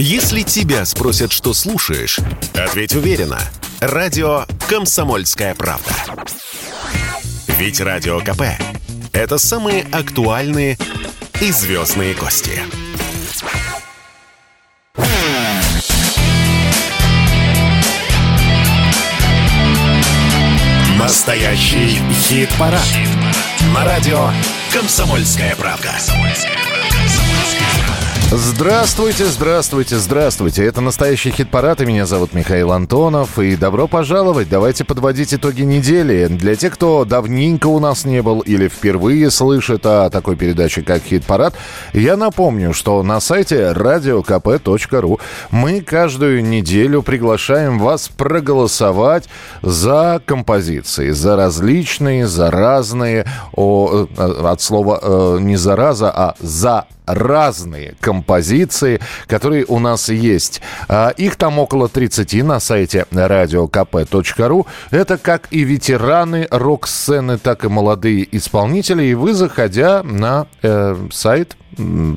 Если тебя спросят, что слушаешь, ответь уверенно. Радио «Комсомольская правда». Ведь Радио КП – это самые актуальные и звездные гости. Настоящий хит-парад. Хит На радио «Комсомольская правда». Здравствуйте, здравствуйте, здравствуйте. Это настоящий хит-парад, и меня зовут Михаил Антонов. И добро пожаловать. Давайте подводить итоги недели. Для тех, кто давненько у нас не был или впервые слышит о такой передаче, как хит-парад, я напомню, что на сайте radiokp.ru мы каждую неделю приглашаем вас проголосовать за композиции, за различные, за разные, о, э, от слова э, не зараза, а за разные композиции, которые у нас есть. А, их там около 30 на сайте radiokp.ru. Это как и ветераны рок-сцены, так и молодые исполнители. И вы, заходя на э, сайт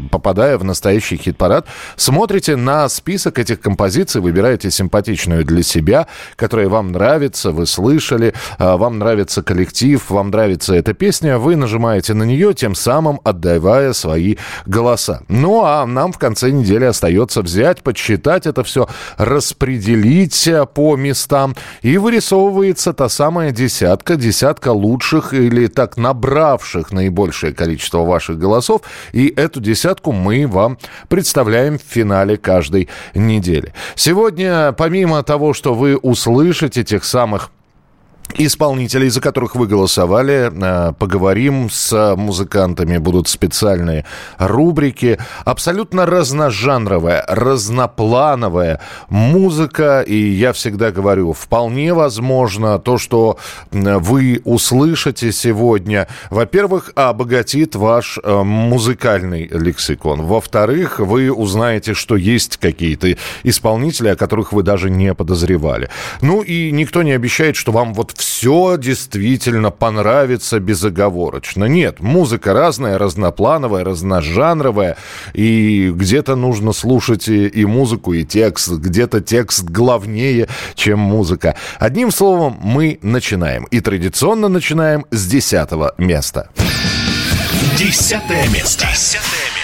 попадая в настоящий хит-парад, смотрите на список этих композиций, выбираете симпатичную для себя, которая вам нравится, вы слышали, а, вам нравится коллектив, вам нравится эта песня, вы нажимаете на нее, тем самым отдавая свои голоса. Ну а нам в конце недели остается взять, подсчитать это все, распределить э, по местам, и вырисовывается та самая десятка, десятка лучших или так набравших наибольшее количество ваших голосов, и Эту десятку мы вам представляем в финале каждой недели. Сегодня, помимо того, что вы услышите тех самых исполнителей, за которых вы голосовали. Э, поговорим с музыкантами. Будут специальные рубрики. Абсолютно разножанровая, разноплановая музыка. И я всегда говорю, вполне возможно то, что вы услышите сегодня, во-первых, обогатит ваш э, музыкальный лексикон. Во-вторых, вы узнаете, что есть какие-то исполнители, о которых вы даже не подозревали. Ну и никто не обещает, что вам вот все действительно понравится безоговорочно. Нет, музыка разная, разноплановая, разножанровая, и где-то нужно слушать и, и музыку, и текст, где-то текст главнее, чем музыка. Одним словом, мы начинаем. И традиционно начинаем с десятого места. Десятое место. Десятое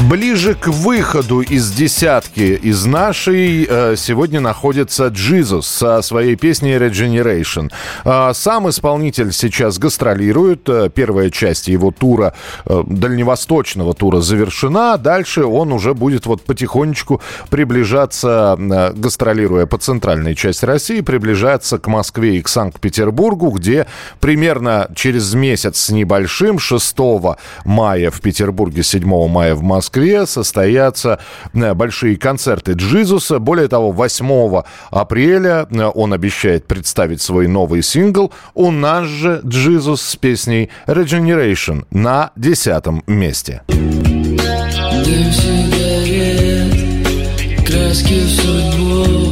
Ближе к выходу из десятки из нашей э, сегодня находится Джизус со своей песней Regeneration. А, сам исполнитель сейчас гастролирует. Э, первая часть его тура, э, дальневосточного тура завершена. Дальше он уже будет вот потихонечку приближаться, гастролируя по центральной части России, приближаться к Москве и к Санкт-Петербургу, где примерно через месяц с небольшим, 6 мая в Петербурге, 7 мая в Москве, Москве состоятся э, большие концерты Джизуса. Более того, 8 апреля э, он обещает представить свой новый сингл. У нас же Джизус с песней Regeneration на десятом месте. краски в судьбу,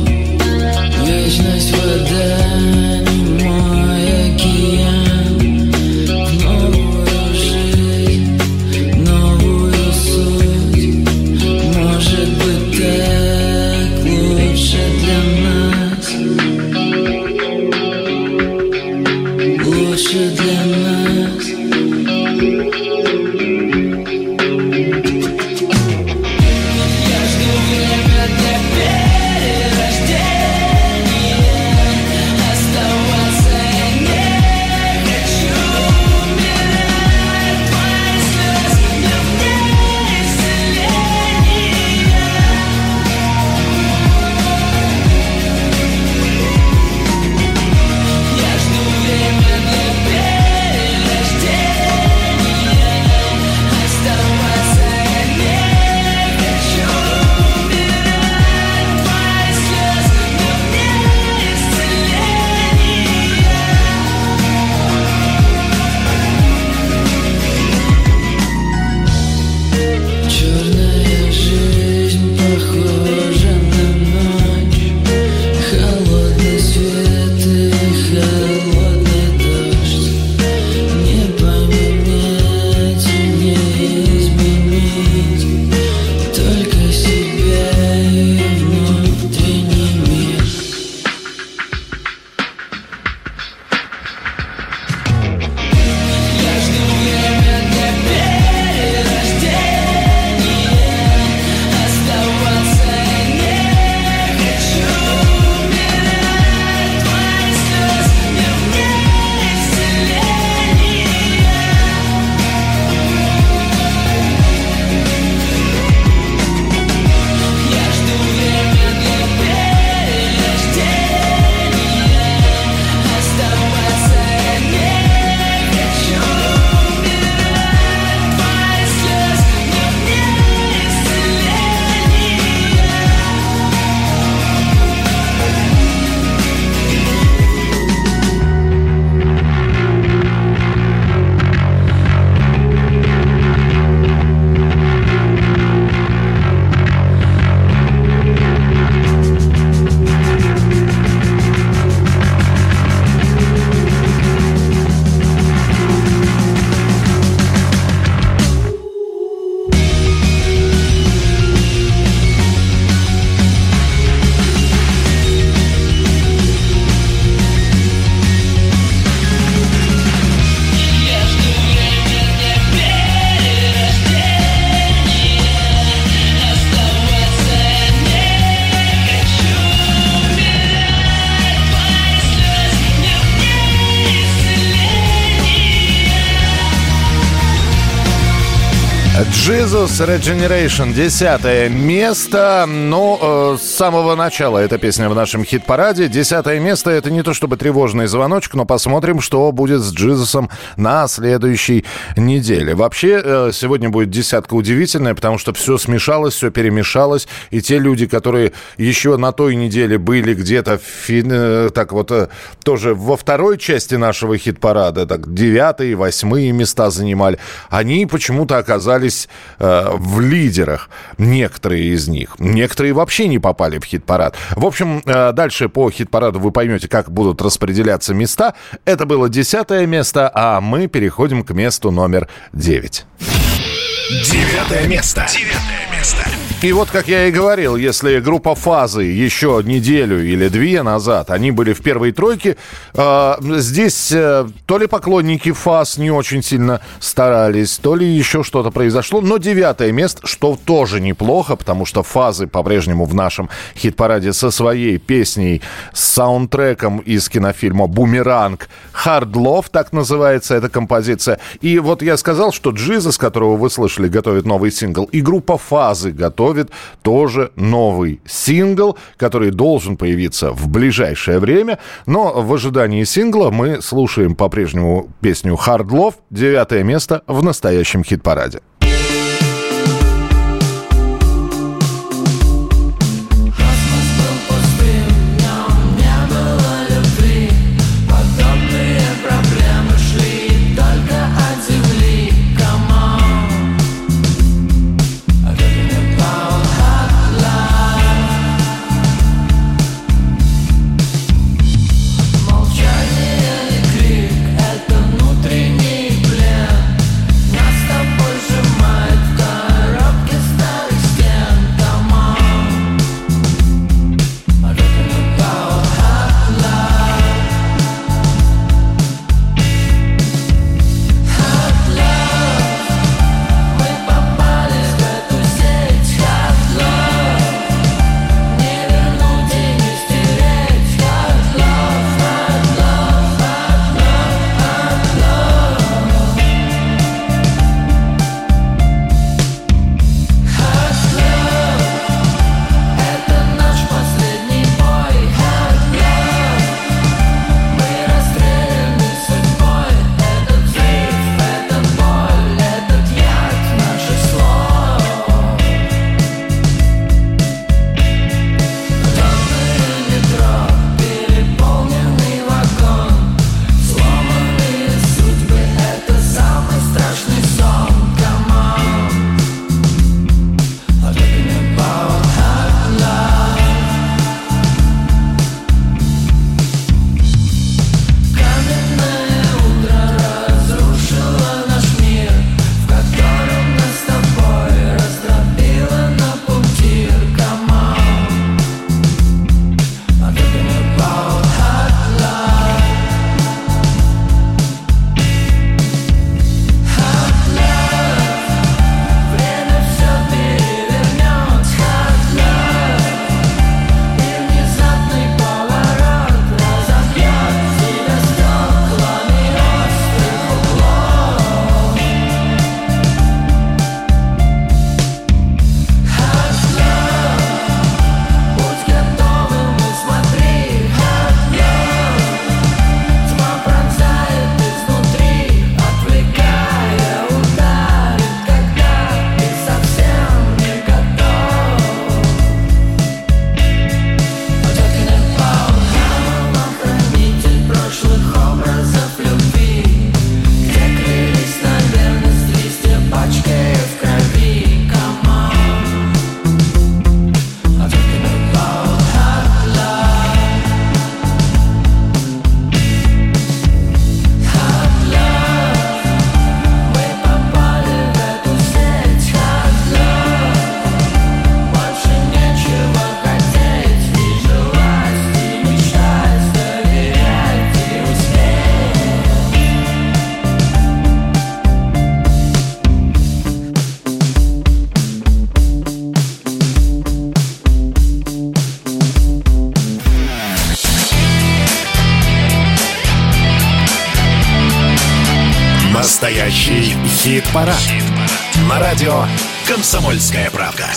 Jesus Regeneration, десятое место. Ну, э, с самого начала эта песня в нашем хит-параде. Десятое место — это не то чтобы тревожный звоночек, но посмотрим, что будет с Джизусом на следующей неделе. Вообще, э, сегодня будет десятка удивительная, потому что все смешалось, все перемешалось. И те люди, которые еще на той неделе были где-то, э, так вот, э, тоже во второй части нашего хит-парада, так, девятые, восьмые места занимали, они почему-то оказались в лидерах. Некоторые из них. Некоторые вообще не попали в хит-парад. В общем, э, дальше по хит-параду вы поймете, как будут распределяться места. Это было десятое место, а мы переходим к месту номер девять. Девятое место. Девятое место. И вот, как я и говорил, если группа «Фазы» еще неделю или две назад, они были в первой тройке, э, здесь э, то ли поклонники «Фаз» не очень сильно старались, то ли еще что-то произошло, но девятое место, что тоже неплохо, потому что «Фазы» по-прежнему в нашем хит-параде со своей песней, с саундтреком из кинофильма «Бумеранг», «Hard Love» так называется эта композиция. И вот я сказал, что Джиза, с которого вы слышали, готовит новый сингл, и группа «Фазы» готовит тоже новый сингл, который должен появиться в ближайшее время. Но в ожидании сингла мы слушаем по-прежнему песню «Hard Love», девятое место в настоящем хит-параде. «Комсомольская правда».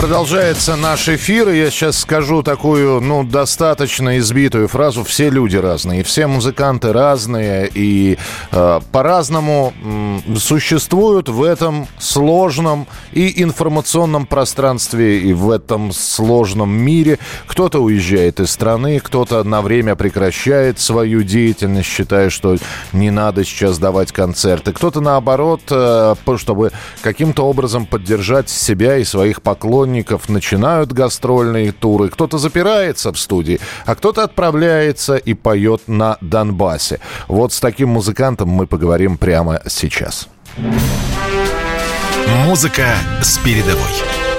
Продолжается наш эфир, и я сейчас скажу такую, ну, достаточно избитую фразу. Все люди разные, все музыканты разные, и э, по-разному э, существуют в этом сложном и информационном пространстве, и в этом сложном мире. Кто-то уезжает из страны, кто-то на время прекращает свою деятельность, считая, что не надо сейчас давать концерты. Кто-то, наоборот, э, чтобы каким-то образом поддержать себя и своих поклонников, поклонников начинают гастрольные туры, кто-то запирается в студии, а кто-то отправляется и поет на Донбассе. Вот с таким музыкантом мы поговорим прямо сейчас. Музыка с передовой.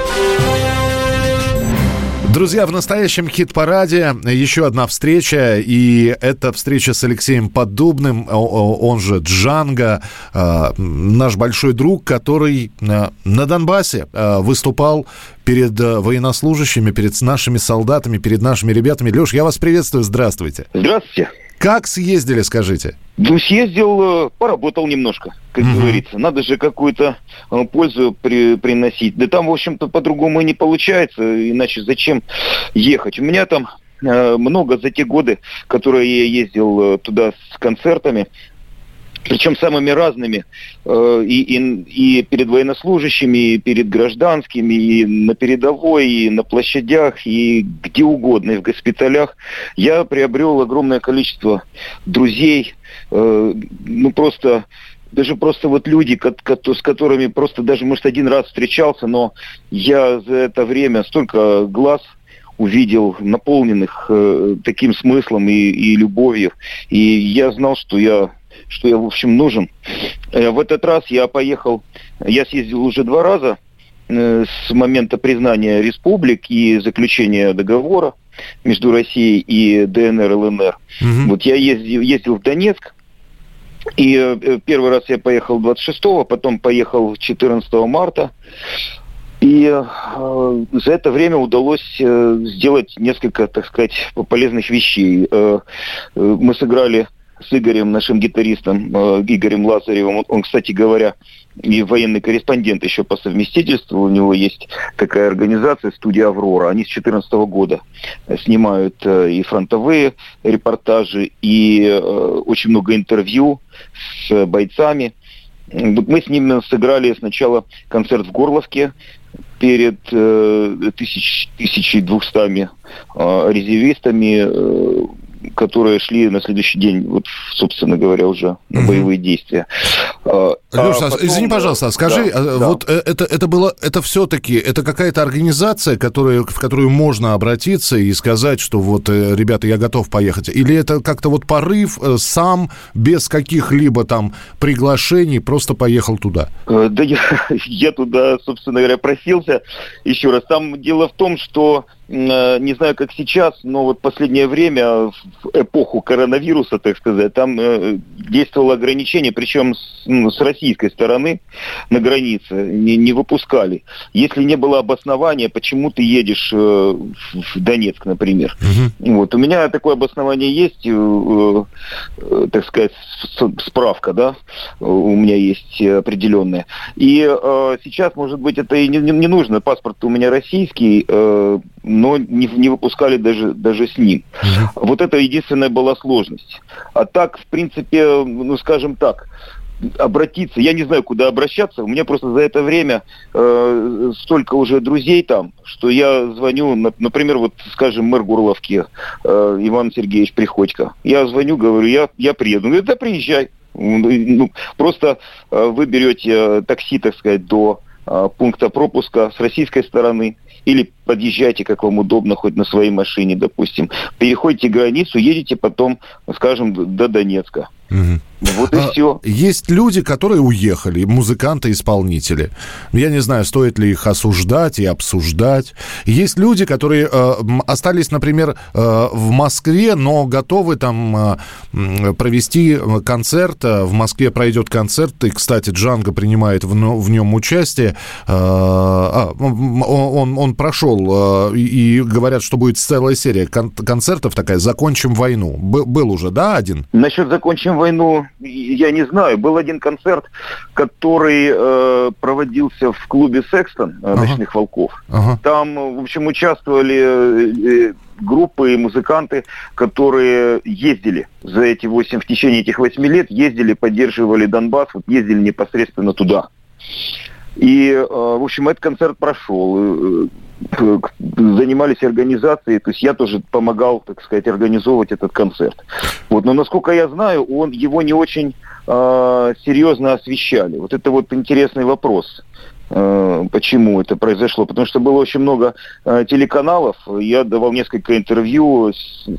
Друзья, в настоящем хит-параде еще одна встреча, и это встреча с Алексеем Поддубным, он же Джанго, а, наш большой друг, который а, на Донбассе а, выступал перед военнослужащими, перед нашими солдатами, перед нашими ребятами. Леш, я вас приветствую, здравствуйте. Здравствуйте. Как съездили, скажите? Ну, съездил, э, поработал немножко, как угу. говорится. Надо же какую-то э, пользу при, приносить. Да там, в общем-то, по-другому и не получается, иначе зачем ехать? У меня там э, много за те годы, которые я ездил туда с концертами, причем самыми разными, э, и, и, и перед военнослужащими, и перед гражданскими, и на передовой, и на площадях, и где угодно, и в госпиталях, я приобрел огромное количество друзей, э, ну просто даже просто вот люди, с которыми просто даже, может, один раз встречался, но я за это время столько глаз увидел, наполненных э, таким смыслом и, и любовью. И я знал, что я что я, в общем, нужен. Э, в этот раз я поехал, я съездил уже два раза э, с момента признания республик и заключения договора между Россией и ДНР, ЛНР. Угу. Вот я ездил, ездил в Донецк, и э, первый раз я поехал 26-го, потом поехал 14 марта. И э, за это время удалось э, сделать несколько, так сказать, полезных вещей. Э, мы сыграли с Игорем, нашим гитаристом, э, Игорем Лазаревым. Он, кстати говоря, и военный корреспондент еще по совместительству. У него есть такая организация, студия «Аврора». Они с 2014 года снимают э, и фронтовые репортажи, и э, очень много интервью с бойцами. Мы с ними сыграли сначала концерт в Горловке перед э, 1200 э, резервистами, которые шли на следующий день, вот, собственно говоря, уже на боевые действия. А, Леша, а потом, извини, пожалуйста, а скажи, да, да. вот э, это, это было, это все-таки, это какая-то организация, которая, в которую можно обратиться и сказать, что вот, э, ребята, я готов поехать, или это как-то вот порыв э, сам, без каких-либо там приглашений, просто поехал туда? Да я, я туда, собственно говоря, просился еще раз. Там дело в том, что не знаю, как сейчас, но вот последнее время, в эпоху коронавируса, так сказать, там э, действовало ограничение, причем с, ну, с российской стороны на границе не, не выпускали. Если не было обоснования, почему ты едешь э, в Донецк, например. Угу. Вот. У меня такое обоснование есть, так сказать, справка, да, у меня есть определенная. И сейчас, может быть, это и не, не нужно. Паспорт у меня российский, но не, не выпускали даже, даже с ним. Угу. Вот это единственная была сложность. А так, в принципе, ну, скажем так, обратиться, я не знаю, куда обращаться. У меня просто за это время э, столько уже друзей там, что я звоню, например, вот, скажем, мэр Гурловки, э, Иван Сергеевич Приходько. Я звоню, говорю, я, я приеду. Говорит, да приезжай. Ну, просто э, вы берете э, такси, так сказать, до пункта пропуска с российской стороны или подъезжайте, как вам удобно, хоть на своей машине, допустим. Переходите границу, едете потом, скажем, до Донецка. Угу. Вот и а, все. Есть люди, которые уехали, музыканты-исполнители. Я не знаю, стоит ли их осуждать и обсуждать. Есть люди, которые э, остались, например, э, в Москве, но готовы там э, провести концерт. В Москве пройдет концерт, и, кстати, Джанго принимает в, в нем участие. Э, а, он, он прошел, э, и говорят, что будет целая серия кон- концертов такая «Закончим войну». Б- был уже, да, один? Насчет «Закончим войну» я не знаю. Был один концерт, который э, проводился в клубе «Секстон» э, ага. «Ночных волков». Ага. Там, в общем, участвовали э, э группы и музыканты, которые ездили за эти восемь, в течение этих восьми лет, ездили, поддерживали Донбасс, вот ездили непосредственно туда. И, э, в общем, этот концерт прошел. Занимались организацией, то есть я тоже помогал, так сказать, организовывать этот концерт. Вот, но насколько я знаю, он его не очень э, серьезно освещали. Вот это вот интересный вопрос. Э, почему это произошло. Потому что было очень много э, телеканалов. Я давал несколько интервью,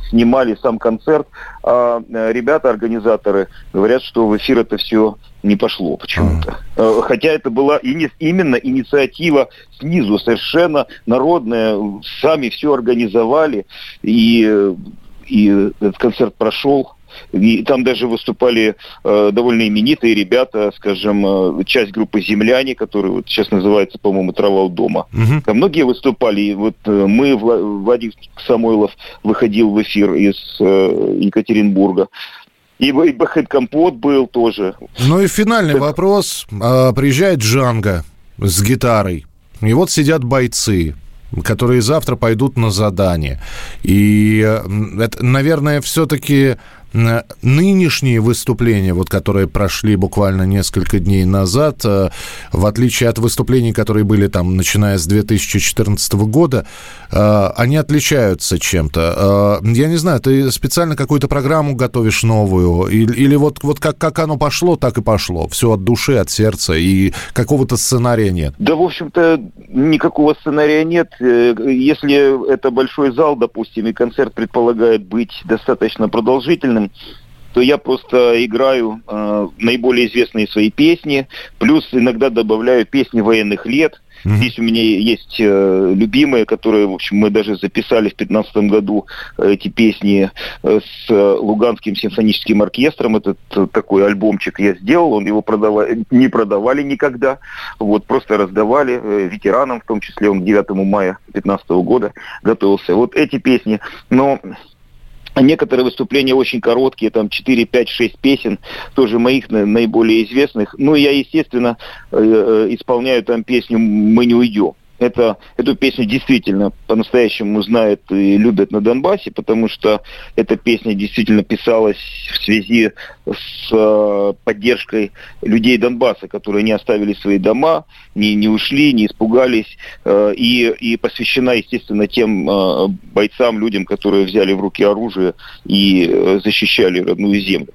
снимали сам концерт. А э, ребята, организаторы, говорят, что в эфир это все не пошло почему-то. Хотя это была и именно инициатива снизу, совершенно народная. Сами все организовали, и, и этот концерт прошел. И там даже выступали э, довольно именитые ребята, скажем, э, часть группы «Земляне», которые вот сейчас называется, по-моему, «Трава у дома». Угу. Там многие выступали. И вот э, мы, Владимир Самойлов, выходил в эфир из э, Екатеринбурга. И, и Бахет Компот был тоже. Ну и финальный так... вопрос. А, приезжает Джанга с гитарой. И вот сидят бойцы которые завтра пойдут на задание. И это, наверное, все-таки нынешние выступления, вот, которые прошли буквально несколько дней назад, э, в отличие от выступлений, которые были там, начиная с 2014 года, э, они отличаются чем-то. Э, я не знаю, ты специально какую-то программу готовишь новую, или, или вот, вот как, как оно пошло, так и пошло. Все от души, от сердца, и какого-то сценария нет? Да, в общем-то, никакого сценария нет. Если это большой зал, допустим, и концерт предполагает быть достаточно продолжительным, музыкантом, то я просто играю э, наиболее известные свои песни, плюс иногда добавляю песни военных лет. Mm-hmm. Здесь у меня есть э, любимые, которые, в общем, мы даже записали в 2015 году э, эти песни э, с э, Луганским симфоническим оркестром. Этот э, такой альбомчик я сделал, он его продавали, не продавали никогда, вот просто раздавали э, ветеранам, в том числе он 9 мая 2015 года готовился. Вот эти песни, но Некоторые выступления очень короткие, там 4, 5, 6 песен, тоже моих наиболее известных. Ну, я, естественно, э, э, исполняю там песню «Мы не уйдем». Это, эту песню действительно по-настоящему знают и любят на Донбассе, потому что эта песня действительно писалась в связи с э, поддержкой людей Донбасса, которые не оставили свои дома, не, не ушли, не испугались, э, и, и посвящена, естественно, тем э, бойцам, людям, которые взяли в руки оружие и э, защищали родную землю.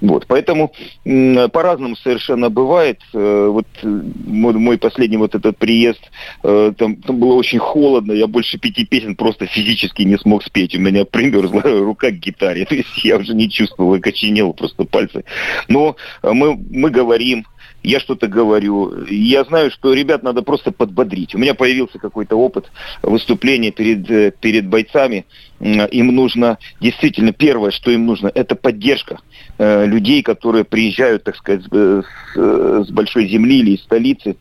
Вот, поэтому по-разному совершенно бывает. Э, вот э, мой, последний вот этот приезд, э, там, там было очень холодно, я больше пяти песен просто физически не смог спеть. У меня примерзла рука к гитаре, то есть я уже не чувствовал, окоченел просто пальцы. Но мы, мы говорим, я что-то говорю. Я знаю, что ребят надо просто подбодрить. У меня появился какой-то опыт выступления перед, перед бойцами. Им нужно, действительно, первое, что им нужно, это поддержка э, людей, которые приезжают, так сказать, с, с большой земли или из столицы,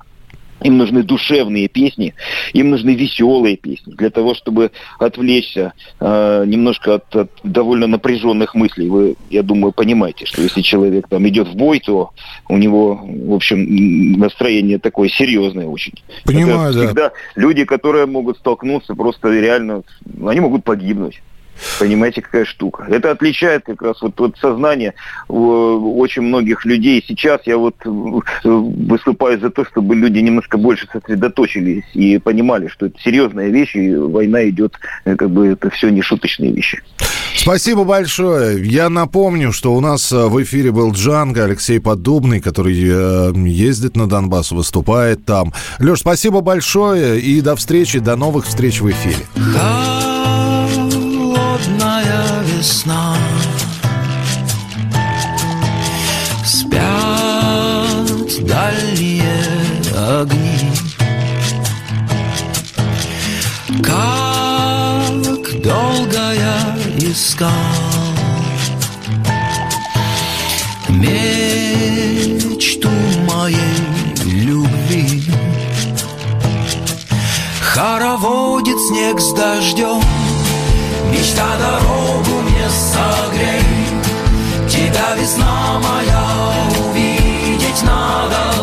им нужны душевные песни, им нужны веселые песни для того, чтобы отвлечься э, немножко от, от довольно напряженных мыслей. Вы, я думаю, понимаете, что если человек там идет в бой, то у него, в общем, настроение такое серьезное очень. Понимаю, Это да. Всегда люди, которые могут столкнуться, просто реально, они могут погибнуть. Понимаете, какая штука. Это отличает как раз вот, вот сознание очень многих людей. Сейчас я вот э, выступаю за то, чтобы люди немножко больше сосредоточились и понимали, что это серьезная вещь, и война идет, э, как бы это все не шуточные вещи. Спасибо большое. Я напомню, что у нас э, в эфире был Джанго Алексей Поддубный, который ездит на Донбасс, выступает там. Леш, спасибо большое и до встречи, до новых встреч в эфире весна. Спят дальние огни. Как долго я искал Мечту моей любви. Хороводит снег с дождем Мечта дорогу мне согрей. Тебя весна моя увидеть надо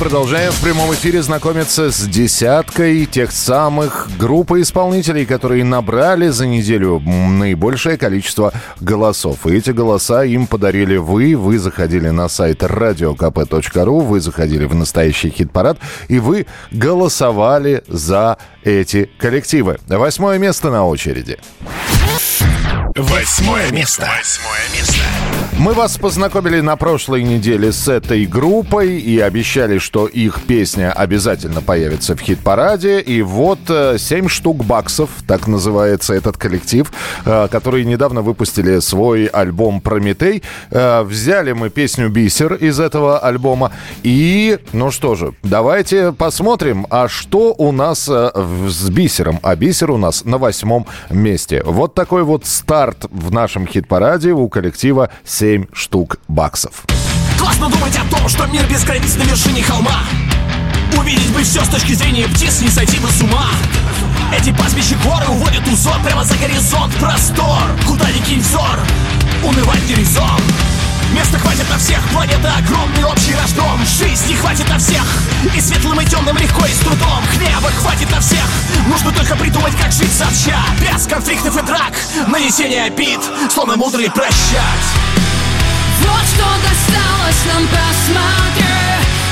продолжаем в прямом эфире знакомиться с десяткой тех самых группы исполнителей, которые набрали за неделю наибольшее количество голосов. И эти голоса им подарили вы. Вы заходили на сайт radiokp.ru, вы заходили в настоящий хит-парад, и вы голосовали за эти коллективы. Восьмое место на очереди. Восьмое место. Восьмое место. Мы вас познакомили на прошлой неделе с этой группой и обещали, что их песня обязательно появится в хит-параде. И вот э, 7 штук баксов, так называется этот коллектив, э, которые недавно выпустили свой альбом «Прометей». Э, Взяли мы песню «Бисер» из этого альбома. И, ну что же, давайте посмотрим, а что у нас с «Бисером». А «Бисер» у нас на восьмом месте. Вот такой вот старт в нашем хит-параде у коллектива 7 штук баксов. Классно думать о том, что мир без границ на вершине холма. Увидеть бы все с точки зрения птиц, не сойти бы с ума. Эти пастбища горы уводят узор прямо за горизонт. Простор, куда ни взор, унывать не Места хватит на всех, планета огромный общий наш дом Жизни хватит на всех, и светлым и темным легко и с трудом. Хлеба хватит на всех, нужно только придумать, как жить сообща. Без конфликтов и драк, нанесения обид, словно мудрый прощать. Вот что досталось нам, посмотри,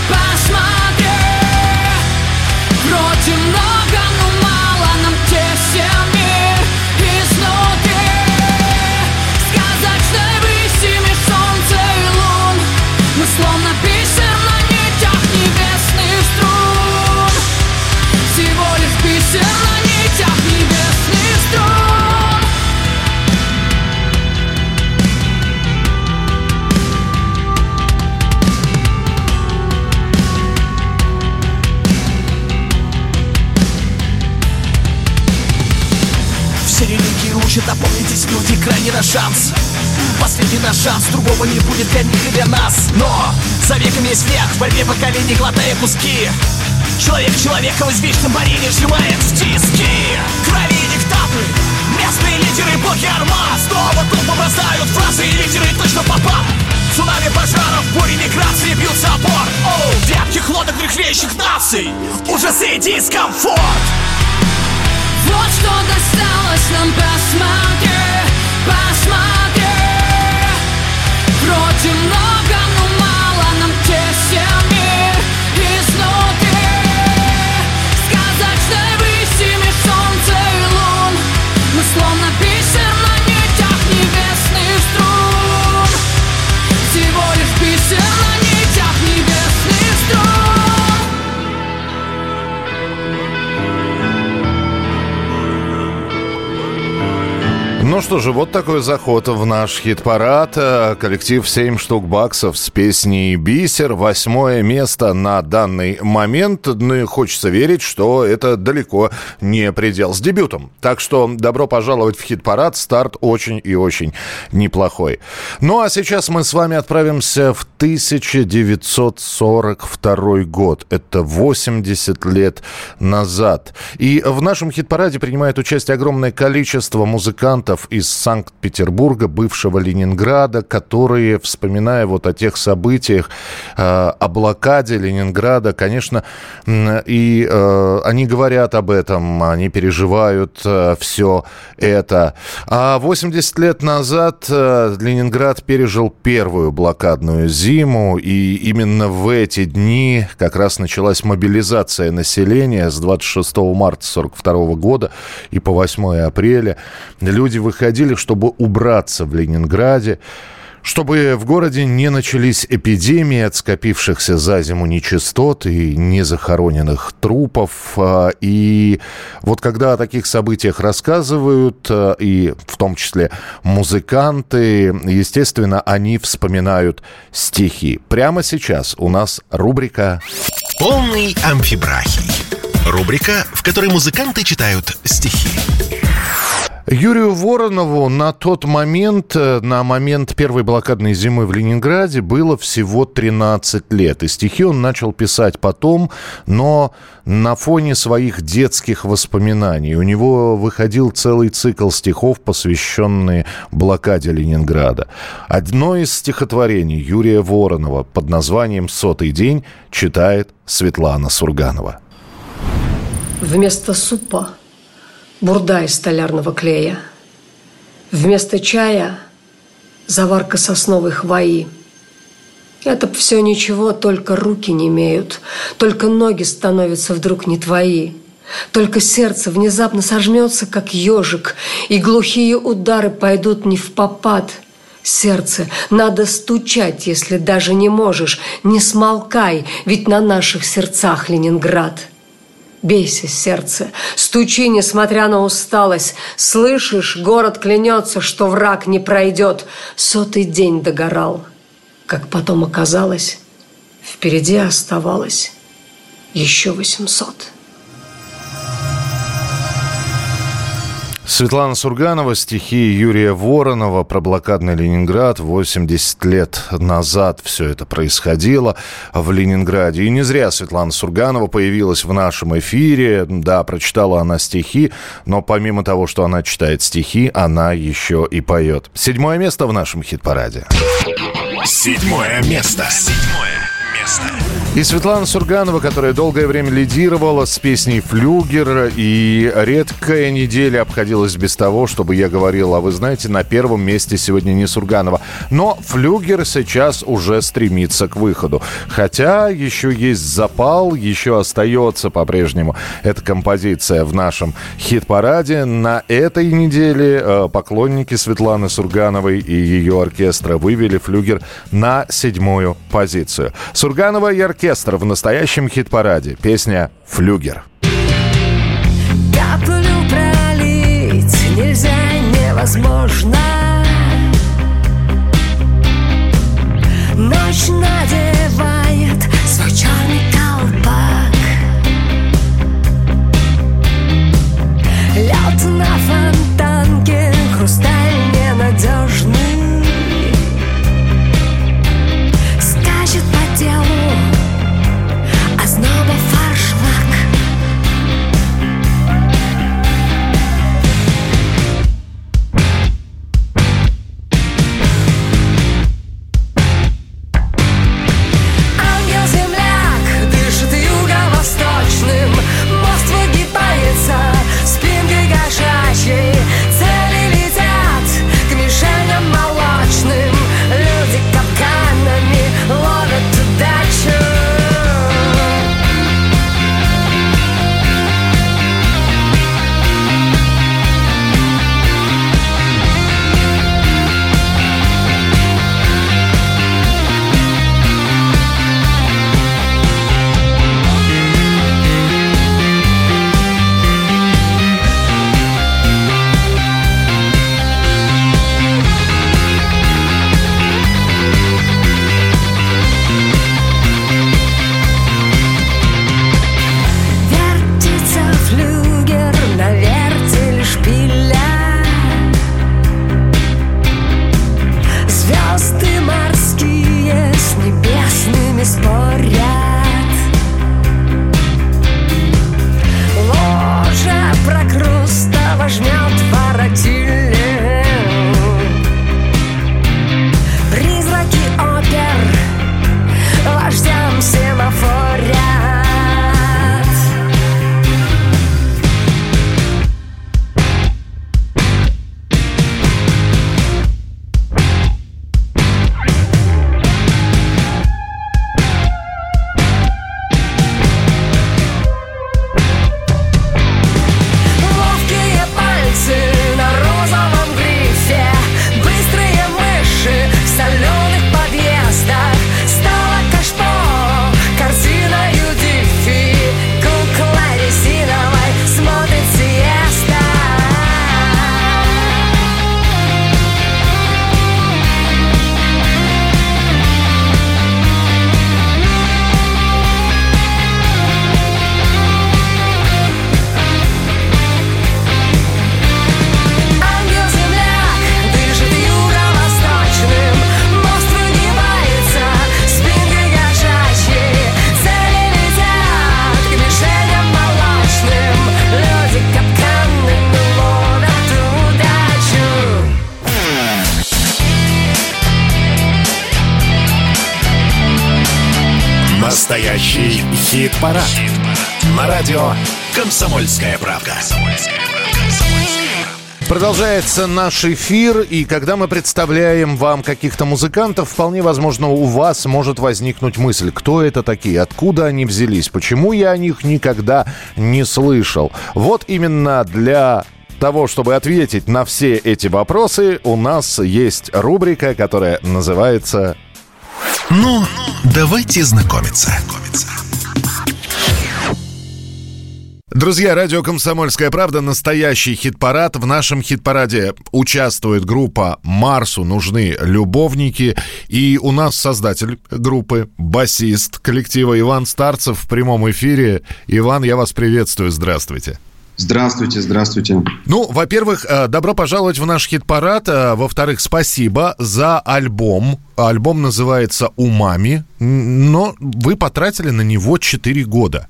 посмотри шанс, другого не будет для них и для нас. Но за веками есть век, в борьбе поколений глотая куски. Человек человека в извечном борении сжимает в Крови и диктаторы, местные лидеры, блоки арма Снова тупо бросают фразы и лидеры точно попал Цунами пожаров, бури миграции бьются опор. Оу, вятких лодок дрыхлеющих наций Ужасы и дискомфорт Вот что досталось нам, посмотри, посмотри Вроде много, но Ну что же, вот такой заход в наш хит-парад. Э, Коллектив 7 штук баксов с песней «Бисер». Восьмое место на данный момент. Ну и хочется верить, что это далеко не предел. С дебютом. Так что добро пожаловать в хит-парад. Старт очень и очень неплохой. Ну а сейчас мы с вами отправимся в 1942 год. Это 80 лет назад. И в нашем хит-параде принимает участие огромное количество музыкантов из Санкт-Петербурга, бывшего Ленинграда, которые, вспоминая вот о тех событиях, э, о блокаде Ленинграда, конечно, и э, они говорят об этом, они переживают э, все это. А 80 лет назад Ленинград пережил первую блокадную зиму, и именно в эти дни как раз началась мобилизация населения с 26 марта 1942 года и по 8 апреля. Люди выходили, чтобы убраться в Ленинграде, чтобы в городе не начались эпидемии от скопившихся за зиму нечистот и незахороненных трупов. А, И вот когда о таких событиях рассказывают, а, и в том числе музыканты, естественно, они вспоминают стихи. Прямо сейчас у нас рубрика Полный амфибрахий. Рубрика, в которой музыканты читают стихи. Юрию Воронову на тот момент, э, на момент первой блокадной зимы в Ленинграде, было всего 13 лет. И стихи он начал писать потом, но на фоне своих детских воспоминаний. У него выходил целый цикл стихов, посвященные блокаде Ленинграда. Одно из стихотворений Юрия Воронова под названием «Сотый день» читает Светлана Сурганова. Вместо супа бурда из столярного клея. Вместо чая заварка сосновой хвои. Это все ничего, только руки не имеют, только ноги становятся вдруг не твои. Только сердце внезапно сожмется, как ежик, и глухие удары пойдут не в попад. Сердце, надо стучать, если даже не можешь. Не смолкай, ведь на наших сердцах Ленинград. Бейся, сердце, стучи, несмотря на усталость. Слышишь, город клянется, что враг не пройдет. Сотый день догорал. Как потом оказалось, впереди оставалось еще восемьсот. Светлана Сурганова, стихи Юрия Воронова про блокадный Ленинград. 80 лет назад все это происходило в Ленинграде. И не зря Светлана Сурганова появилась в нашем эфире. Да, прочитала она стихи, но помимо того, что она читает стихи, она еще и поет. Седьмое место в нашем хит-параде. Седьмое место. Седьмое место. И Светлана Сурганова, которая долгое время лидировала с песней «Флюгер», и редкая неделя обходилась без того, чтобы я говорил, а вы знаете, на первом месте сегодня не Сурганова. Но «Флюгер» сейчас уже стремится к выходу. Хотя еще есть запал, еще остается по-прежнему эта композиция в нашем хит-параде. На этой неделе э, поклонники Светланы Сургановой и ее оркестра вывели «Флюгер» на седьмую позицию. Сурганова и оркестр в настоящем хит-параде. Песня «Флюгер». Каплю пролить нельзя, невозможно Ночь надевает свой черный колпак Лед на фонтанке, хрусталь Настоящий хит-парад. На радио «Комсомольская правда». Продолжается наш эфир, и когда мы представляем вам каких-то музыкантов, вполне возможно, у вас может возникнуть мысль, кто это такие, откуда они взялись, почему я о них никогда не слышал. Вот именно для того, чтобы ответить на все эти вопросы, у нас есть рубрика, которая называется Ну, давайте знакомиться. Друзья, радио «Комсомольская правда» — настоящий хит-парад. В нашем хит-параде участвует группа «Марсу нужны любовники». И у нас создатель группы, басист коллектива Иван Старцев в прямом эфире. Иван, я вас приветствую. Здравствуйте. Здравствуйте, здравствуйте. Ну, во-первых, э, добро пожаловать в наш хит-парад. Э, Во-вторых, спасибо за альбом. Альбом называется «Умами», но вы потратили на него 4 года.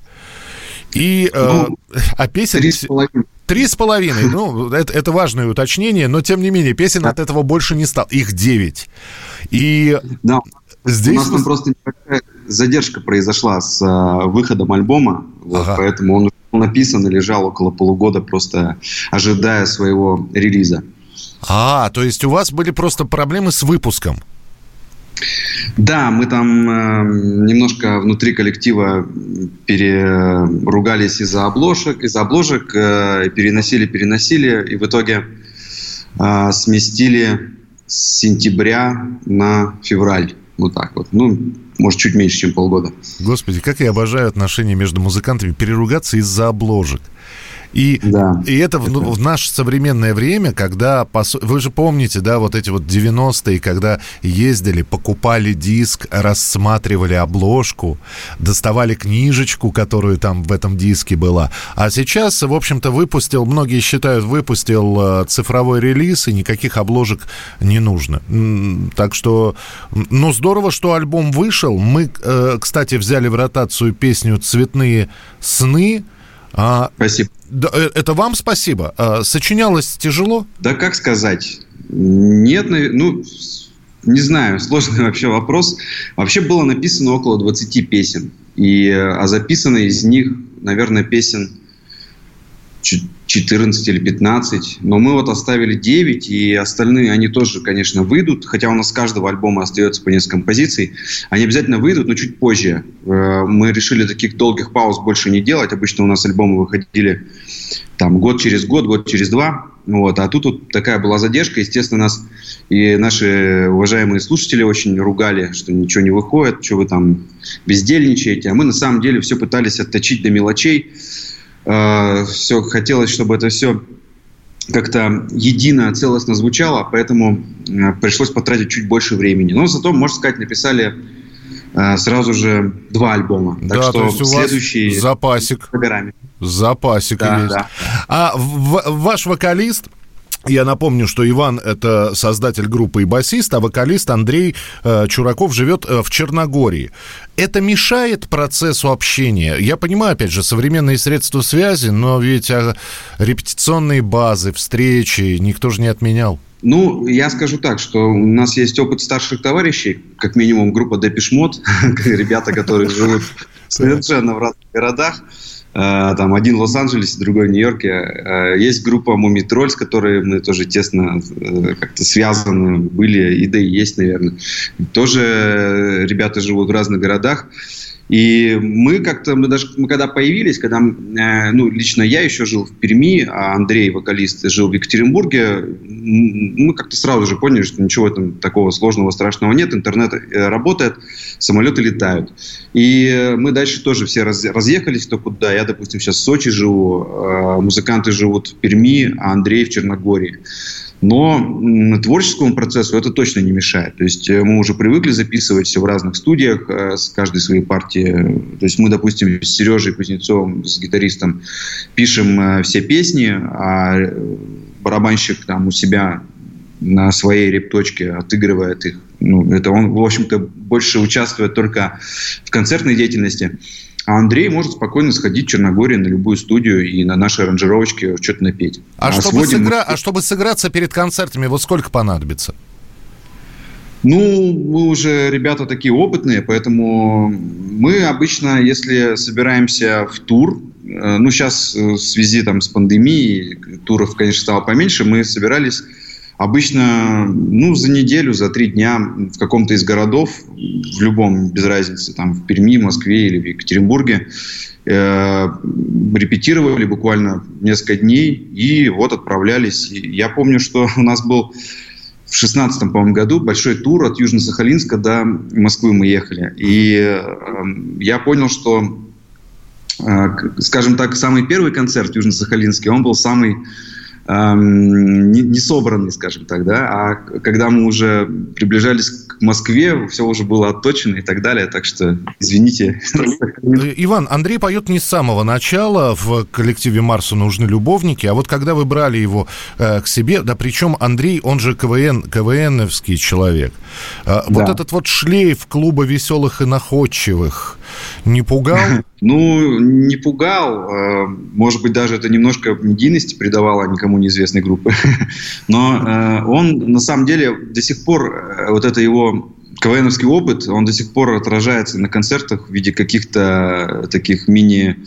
И, э, Ну, а песен... Три с половиной. Три с половиной. Ну, это, это важное уточнение, но тем не менее, песен от этого больше не стало. Их девять. И Да, здесь... у нас там просто небольшая задержка произошла с а, выходом альбома, вот, Ага. поэтому он написан и лежал около полугода, просто ожидая своего релиза. А, то есть у вас были просто проблемы с выпуском. Да, мы там э, немножко внутри коллектива переругались из-за обложек, из-за обложек, э, переносили, переносили, и в итоге э, сместили с сентября на февраль. Вот так вот. Ну, может, чуть меньше, чем полгода. Господи, как я обожаю отношения между музыкантами. Переругаться из-за обложек. И, Да. и это в, ну, в наше современное время, когда... по су- Вы же помните, да, вот эти вот 90-е, когда ездили, покупали диск, рассматривали обложку, доставали книжечку, которую там в этом диске была. А сейчас, в общем-то, выпустил, многие считают, выпустил э, цифровой релиз, и никаких обложек не нужно. Так что, ну, здорово, что альбом вышел. Мы, э, кстати, взяли в ротацию песню «Цветные сны». А, Спасибо. да, э, это вам спасибо. А, Сочинялось тяжело? Да как сказать? Нет, ну, не знаю, сложный вообще вопрос. Вообще было написано около 20 песен. И, а записано из них, наверное, песен чет- 14 или 15. Но мы вот оставили 9, и остальные, они тоже, конечно, выйдут. Хотя у нас с каждого альбома остается по несколько композиций. Они обязательно выйдут, но чуть позже. Э, Мы решили таких долгих пауз больше не делать. Обычно у нас альбомы выходили там год через год, год через два. Вот. А тут вот такая была задержка. Естественно, нас и наши уважаемые слушатели очень ругали, что ничего не выходит, что вы там бездельничаете. А мы на самом деле все пытались отточить до мелочей. Все хотелось, чтобы это все как-то едино, целостно звучало, поэтому э, пришлось потратить чуть больше времени. Но зато, можно сказать, написали э, сразу же два альбома. Так да, что то есть у вас следующий запасик, за горами. запасик Да, есть. да. А в- ваш вокалист, я напомню, что Иван это создатель группы и басист, а вокалист Андрей э, Чураков живет э, в Черногории. Это мешает процессу общения? Я понимаю, опять же, современные средства связи, но ведь а, репетиционные базы, встречи никто же не отменял. Ну, я скажу так, что у нас есть опыт старших товарищей, как минимум группа Депешмот, ребята, которые живут совершенно в разных городах. Э, Там один в Лос-Анджелесе, другой в Нью-Йорке. Э, Есть группа Мумитроль, с которой мы тоже тесно э, как-то связаны были, и да и есть, наверное. Тоже ребята живут в разных городах. И мы как-то, мы даже, мы когда появились, когда, э, ну, лично я еще жил в Перми, а Андрей, вокалист, жил в Екатеринбурге, мы как-то сразу же поняли, что ничего там такого сложного, страшного нет, интернет э, работает, самолеты летают. И мы дальше тоже все раз- разъехались кто куда. Я, допустим, сейчас в Сочи живу, э, музыканты живут в Перми, а Андрей в Черногории. Но творческому процессу это точно не мешает. То есть э, мы уже привыкли записывать все в разных студиях, э, с каждой своей партии. То есть мы, допустим, с Сережей Кузнецовым, с гитаристом, пишем э, все песни, а барабанщик там у себя на своей репточке отыгрывает их. Ну, это он, в общем-то, больше участвует только в концертной деятельности. А Андрей может спокойно сходить в Черногорию на любую студию и на нашей аранжировочке что-то напеть. А, чтобы, сводим сыгра- а чтобы сыграться перед концертами, вот сколько понадобится? Ну, мы уже ребята такие опытные, поэтому мы обычно, если собираемся в тур, э, ну, сейчас в связи там, с пандемией туров, конечно, стало поменьше, мы собирались обычно, ну, за неделю, за три дня в каком-то из городов, в любом, без разницы, там, в Перми, Москве или в Екатеринбурге, э, репетировали буквально несколько дней и вот отправлялись. И я помню, что у нас был в шестнадцатом, по-моему, году большой тур от Южно-Сахалинска до Москвы мы ехали. И э, я понял, что, э, скажем так, самый первый концерт Южно-Сахалинский, он был самый эм, не, не собранный, скажем так, да, а когда мы уже приближались к Москве, все уже было отточено и так далее, так что извините. Э, Иван, Андрей поет не с самого начала в коллективе Марсу нужны любовники, а вот когда вы брали его э, к себе, да причем Андрей, он же КВН, КВНовский человек, Э, вот Да. этот вот шлейф клуба веселых и находчивых не пугал? Ну, не пугал. э, Может быть, даже это немножко медийности придавало никому неизвестной группы. Но э, он, на самом деле, до сих пор, э, вот это его КВНовский опыт, он до сих пор отражается на концертах в виде каких-то таких мини,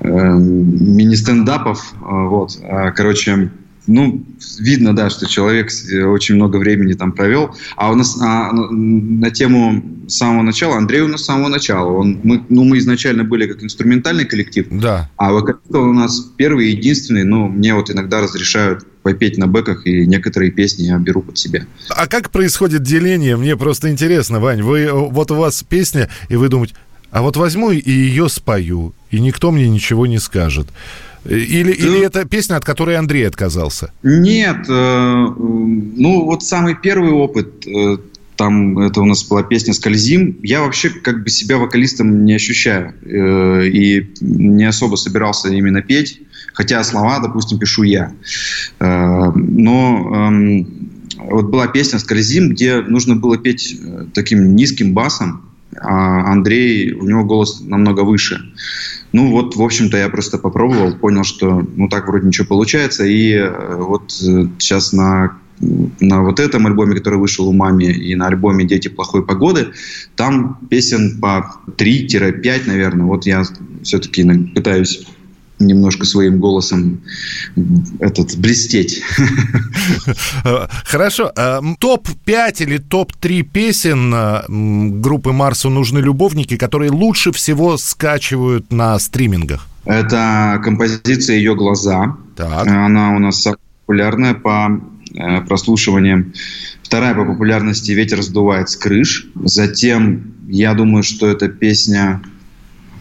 э, мини-стендапов. Вот. А, Короче, ну, видно, да, что человек э, очень много времени там провел. А у нас а, на тему с самого начала, Андрей у нас с самого начала. Он, мы, ну, мы изначально были как инструментальный коллектив, Да. а вокалист у нас первый и единственный. Ну, мне вот иногда разрешают попеть на бэках, и некоторые песни я беру под себя. А как происходит деление? Мне просто интересно, Вань. Вы, э, вот у вас песня, и вы думаете, а вот возьму и ее спою, и никто мне ничего не скажет. Э, Или, или это песня, от которой Андрей отказался? Нет, э, ну вот самый первый опыт, э, там это у нас была песня «Скользим». Я вообще как бы себя вокалистом не ощущаю э, и не особо собирался именно петь, хотя слова, допустим, пишу я. Э, но эм, вот была песня «Скользим», где нужно было петь э, таким низким басом, а Андрей, у него голос намного выше. Ну вот, в общем-то, я просто попробовал, понял, что ну так вроде ничего получается. И э, вот э, сейчас на, на вот этом альбоме, который вышел у мами, и на альбоме «Дети плохой погоды», там песен по 3-5, наверное. Вот я все-таки пытаюсь немножко своим голосом этот блестеть. Хорошо. а, м, Топ-5 или топ-3 песен м, группы Марсу нужны любовники, которые лучше всего скачивают на стримингах? Это композиция «Ее глаза». Так. Она у нас популярная по э, прослушиваниям. Вторая по популярности «Ветер сдувает с крыш». Затем, я думаю, что эта песня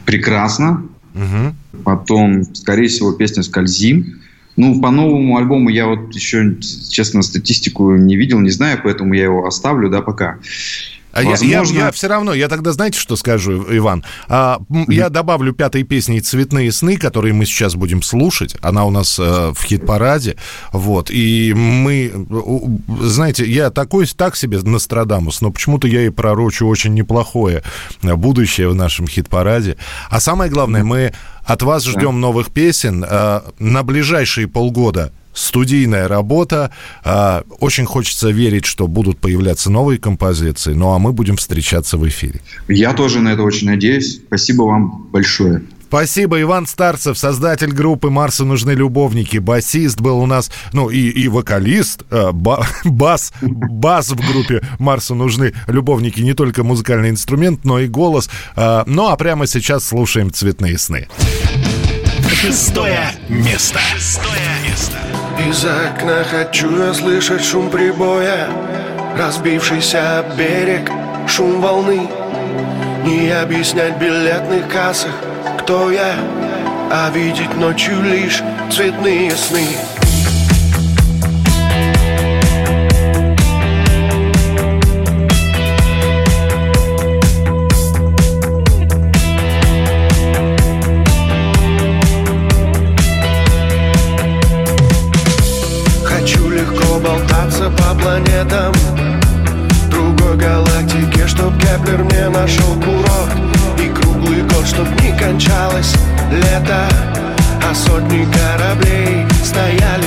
прекрасна. Мгм. Потом, скорее всего, песня «Скользим». Ну, по новому альбому я вот еще, честно, статистику не видел, не знаю, поэтому я его оставлю, да, пока. А я- Возможно- я, все равно, я тогда знаете, что скажу, Иван? А, Я добавлю пятой песней «Цветные сны», которые мы сейчас будем слушать. Она у нас э, в хит-параде. Вот. И мы, знаете, я такой, так себе Нострадамус, но почему-то я и пророчу очень неплохое э, будущее в нашем хит-параде. А самое главное, мы от вас ждем новых песен. Э, На ближайшие полгода студийная работа. А, Очень хочется верить, что будут появляться новые композиции. Ну а мы будем встречаться в эфире. Я тоже на это очень надеюсь. Спасибо вам большое. Спасибо, Иван Старцев, создатель группы «Марсу нужны любовники», басист был у нас, ну и, и вокалист, э, ба- бас, бас в группе «Марсу нужны любовники», не только музыкальный инструмент, но и голос. Э, Ну а прямо сейчас слушаем «Цветные сны». Шестое место. Шестое место. Из окна хочу я слышать шум прибоя Разбившийся берег, шум волны Не объяснять билетных кассах, кто я А видеть ночью лишь цветные сны кончалось лето А сотни кораблей стояли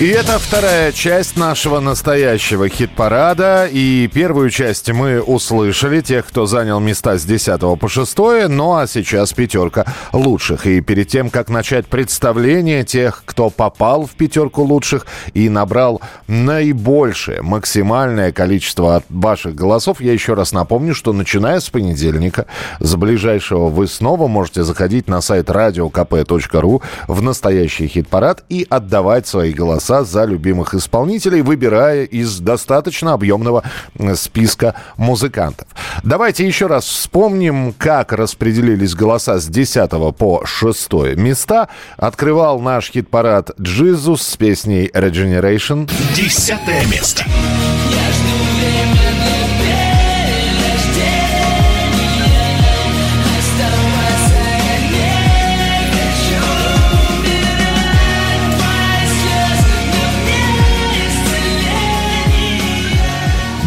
И это вторая часть нашего настоящего хит-парада. И первую часть мы услышали, тех, кто занял места с 10 по 6. Ну а сейчас пятерка лучших. И перед тем, как начать представление тех, кто попал в пятерку лучших и набрал наибольшее, максимальное количество ваших голосов, я еще раз напомню, что начиная с понедельника, с ближайшего вы снова можете заходить на сайт radiokp.ru в настоящий хит-парад и отдавать свои голоса за любимых исполнителей, выбирая из достаточно объемного списка музыкантов. Давайте еще раз вспомним, как распределились голоса с 10 по 6 места. Открывал наш хит-парад «Джизус» с песней «Regeneration». Десятое место.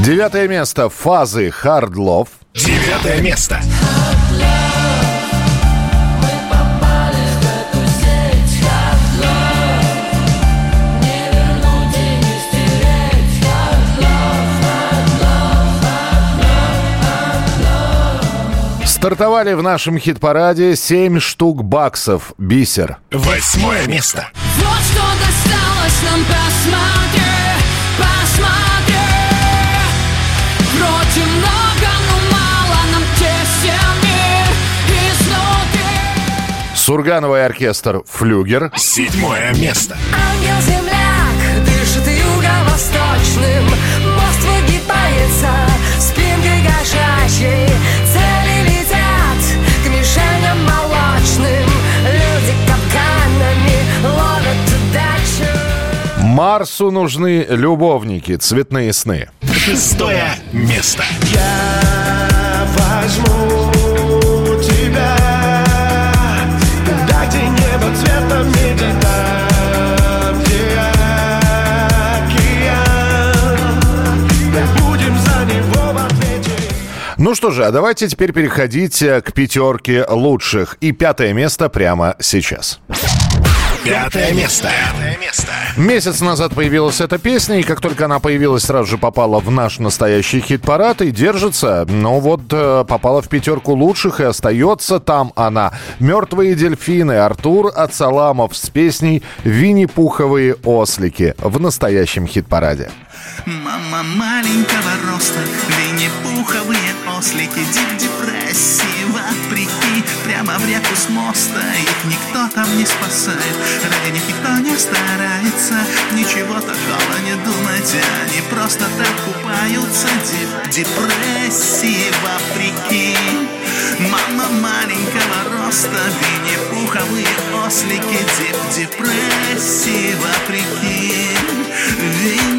Девятое место «Фазы Hard Love». Девятое место. Стартовали в нашем хит-параде 7 штук баксов. Бисер. Восьмое место. Вот что досталось нам, посмотри, посмотри изнутри Сургановый оркестр «Флюгер». Седьмое место. Ангел-земляк дышит юго-восточным Мост выгибается спинкой кошачьей Цели летят к мишеням молочным Люди капканами ловят удачу Марсу нужны любовники, цветные сны. Шестое место. Я возьму Ну что же, а давайте теперь переходить э, к пятерке лучших. И пятое место прямо сейчас. Пятое место. Пятое место. Месяц назад появилась эта песня, и как только она появилась, сразу же попала в наш настоящий хит-парад и держится. Ну вот, э, попала в пятерку лучших и остается там она. «Мертвые дельфины» Артур Ацаламов с песней «Винни-Пуховые ослики» в настоящем хит-параде. Мама маленького роста, Винни-Пуховые ослики, дип депрессии, вопреки, прямо в реку с моста. Их никто там не спасает, ради них никто не старается. Ничего такого не думайте, они просто так купаются. Дип депрессии, вопреки. Мама маленького роста, Винни-Пуховые ослики, дип депрессии, вопреки. Винни-Пуховые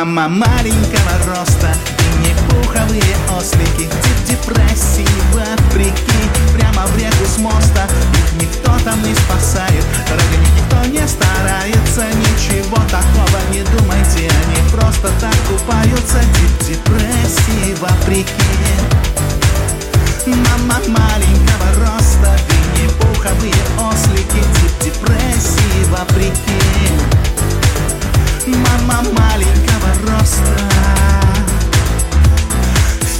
Мама маленького роста Винни-Пуховые ослики. Дип депрессии вопреки Прямо в реку с моста. Их никто там не спасает Ради никто не старается. Ничего такого не думайте Они просто так купаются. Дип депрессии вопреки Мама маленького роста Винни-Пуховые ослики. Дип депрессии вопреки Мама маленького просто.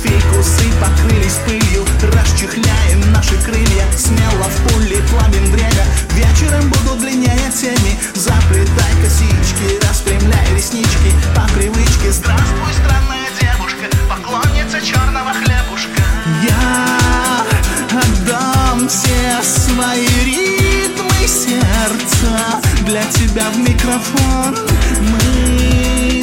Фикусы покрылись пылью Расчехляем наши крылья. Смело в пули пламен время. Вечером будут длиннее тени Заплетай косички Распрямляй реснички. По привычке Здравствуй, странная девушка. Поклонница черного хлебушка. Я отдам все свои ритмы сердца. Для тебя в микрофон мы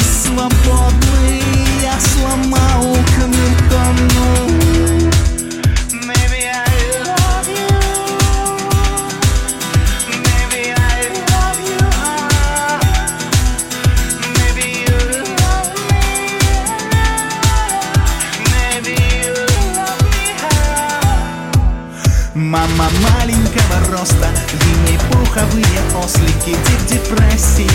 Мама маленького роста, длинные пуховые ослики, Дип депрессии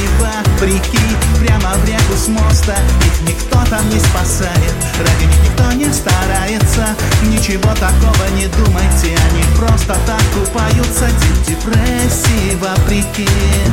вопреки, прямо в реку с моста. Их никто там не спасает, ради них никто не старается. Ничего такого не думайте, они просто так купаются. Депрессии вопреки.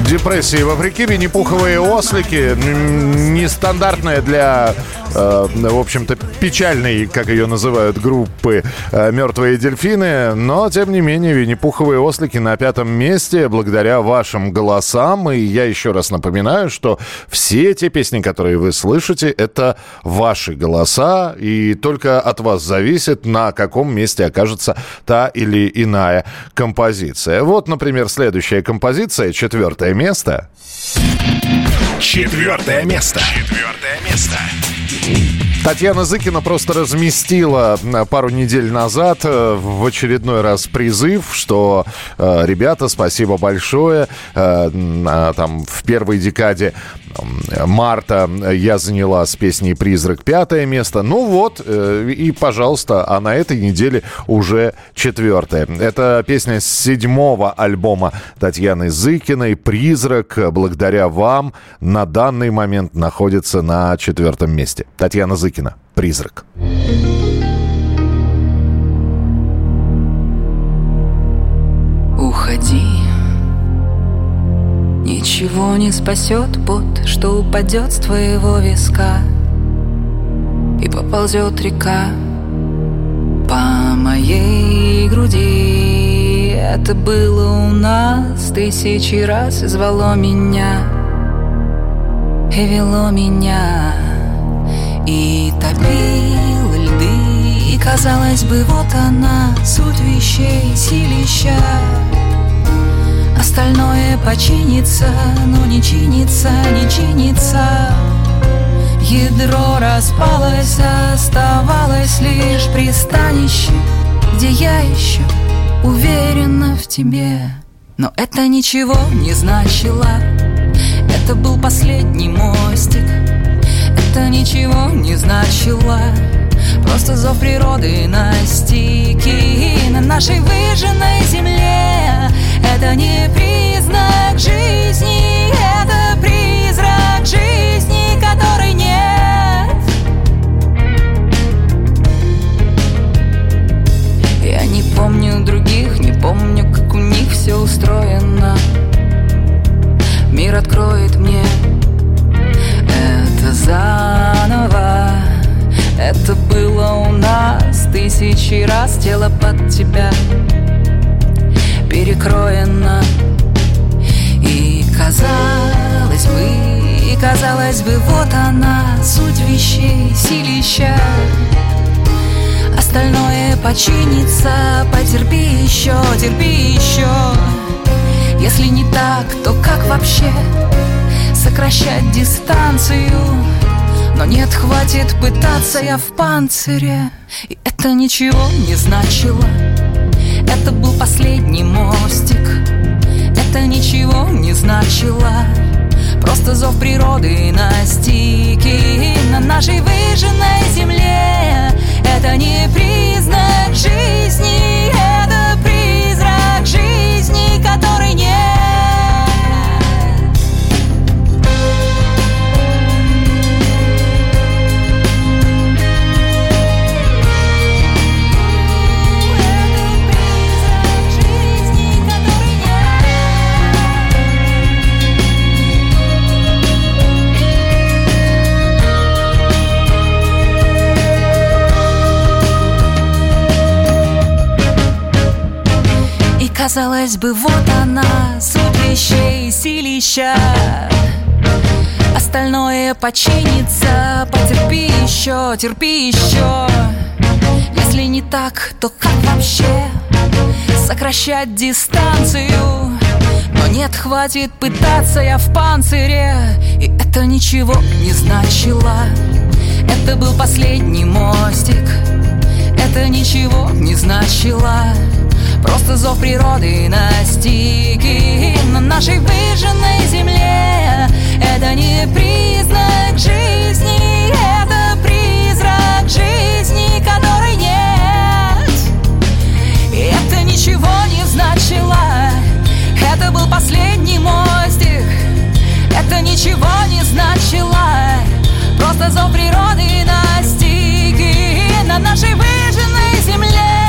Депрессии вопреки, винни-пуховые ослики. Нестандартная для, э, в общем-то, печальной, как ее называют, группы э, «Мертвые дельфины». Но, тем не менее, винни-пуховые ослики на пятом месте благодаря вашим голосам. И я еще раз напоминаю, что все те песни, которые вы слышите, это ваши голоса. И только от вас зависит, на каком месте окажется та или иная композиция. Вот, например, следующая композиция, четвертое место. Четвертое место. Четвертое место. Татьяна Зыкина просто разместила э, пару недель назад э, в очередной раз призыв, что э, ребята, спасибо большое. А, там в первой декаде марта я заняла с песней «Призрак» пятое место. Ну вот, э, и, пожалуйста, а на этой неделе уже четвертое. Это песня с седьмого альбома Татьяны Зыкиной «Призрак». Благодаря вам на данный момент находится на четвертом месте. Татьяна Зыкина «Призрак». Уходи Ничего не спасет пот, что упадет с твоего виска. И поползет река по моей груди. Это было у нас тысячи раз и звало меня И вело меня. И топило льды И казалось бы, вот она, суть вещей, силища Остальное починится, но не чинится, не чинится. Ядро распалось, оставалось лишь пристанище Где я еще уверена в тебе. Но это ничего не значило. Это был последний мостик. Это ничего не значило. Просто зов природы настиг И на нашей выжженной земле Это не признак жизни. Это призрак жизни, которой нет. Я не помню других, не помню, как у них все устроено. Мир откроет мне это заново. Это было у нас тысячи раз Тело под тебя перекроено И казалось бы, и казалось бы Вот она, суть вещей, силища. Остальное починится, потерпи еще, терпи еще. Если не так, то как вообще сокращать дистанцию? Но нет, хватит пытаться, я в панцире. И это ничего не значило Это был последний мостик. Это ничего не значило. Просто зов природы настиг И на нашей выжженной земле Это не признак жизни. Это призрак жизни, которой нет казалось бы, вот она, суть вещей, силища. Остальное починится, потерпи еще, терпи еще. Если не так, то как вообще сокращать дистанцию? Но нет, хватит пытаться, я в панцире. И это ничего не значило. Это был последний мостик. Это ничего не значило Просто зов природы настиг И на нашей выжженной земле Это не признак жизни Это призрак жизни, которой нет. И это ничего не значило. Это был последний мостик. Это ничего не значило. Просто зов природы настиг И на нашей выжженной земле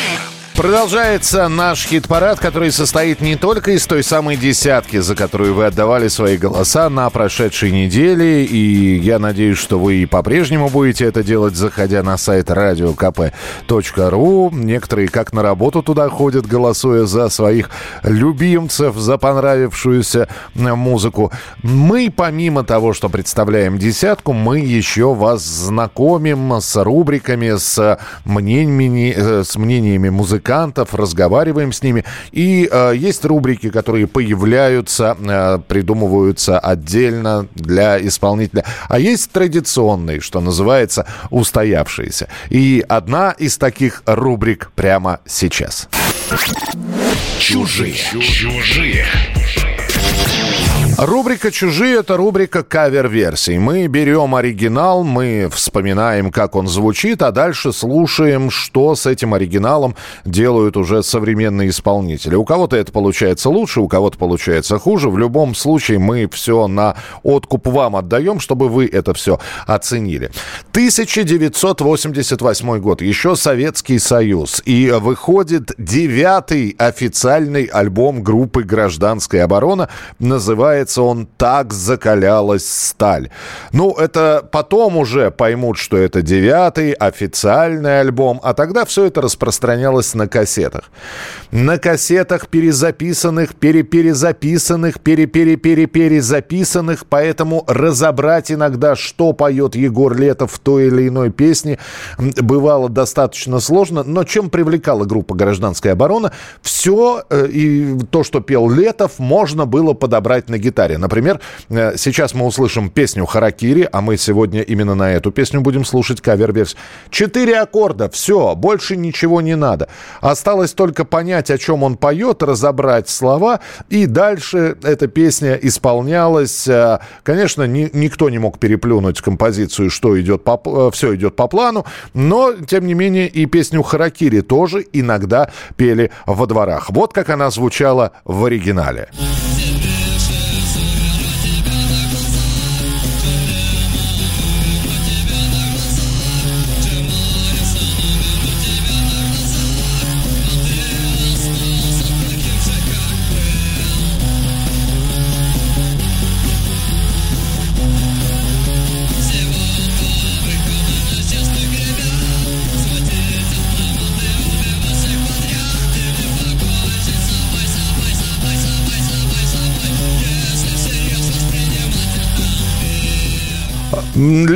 Продолжается наш хит-парад, который состоит не только из той самой десятки, за которую вы отдавали свои голоса на прошедшей неделе, и я надеюсь, что вы и по-прежнему будете это делать, заходя на сайт radiokp.ru. Некоторые как на работу туда ходят, голосуя за своих любимцев, за понравившуюся музыку. Мы, помимо того, что представляем десятку, мы еще вас знакомим с рубриками, с мнениями, э, с мнениями музыкантов, разговариваем с ними. И э, есть рубрики, которые появляются, э, придумываются отдельно для исполнителя. А есть традиционные, что называется, устоявшиеся. И одна из таких рубрик прямо сейчас. Чужие. Чужие. Рубрика «Чужие» — это рубрика кавер-версий. Мы берем оригинал, мы вспоминаем, как он звучит, а дальше слушаем, что с этим оригиналом делают уже современные исполнители. У кого-то это получается лучше, у кого-то получается хуже. В любом случае мы все на откуп вам отдаем, чтобы вы это все оценили. 1988 год, еще Советский Союз. И выходит девятый официальный альбом группы «Гражданская оборона». Называется он «Так закалялась сталь». Ну, это потом уже поймут, что это девятый официальный альбом, а тогда все это распространялось на кассетах. На кассетах перезаписанных, переперезаписанных, переперепереперезаписанных, поэтому разобрать иногда, что поет Егор Летов в той или иной песне, бывало достаточно сложно. Но чем привлекала группа «Гражданская оборона», все э, и то, что пел Летов, можно было подобрать на гитаре. Например, э, сейчас мы услышим песню «Харакири», а мы сегодня именно на эту песню будем слушать кавер-версию. Четыре аккорда, все, больше ничего не надо. Осталось только понять, о чем он поет, разобрать слова, и дальше эта песня исполнялась. Э, Конечно, ни- никто не мог переплюнуть композицию, что идет по, все идет по плану, но, тем не менее, и песню «Харакири» тоже иногда пели во дворах. Вот как она звучала в оригинале. М,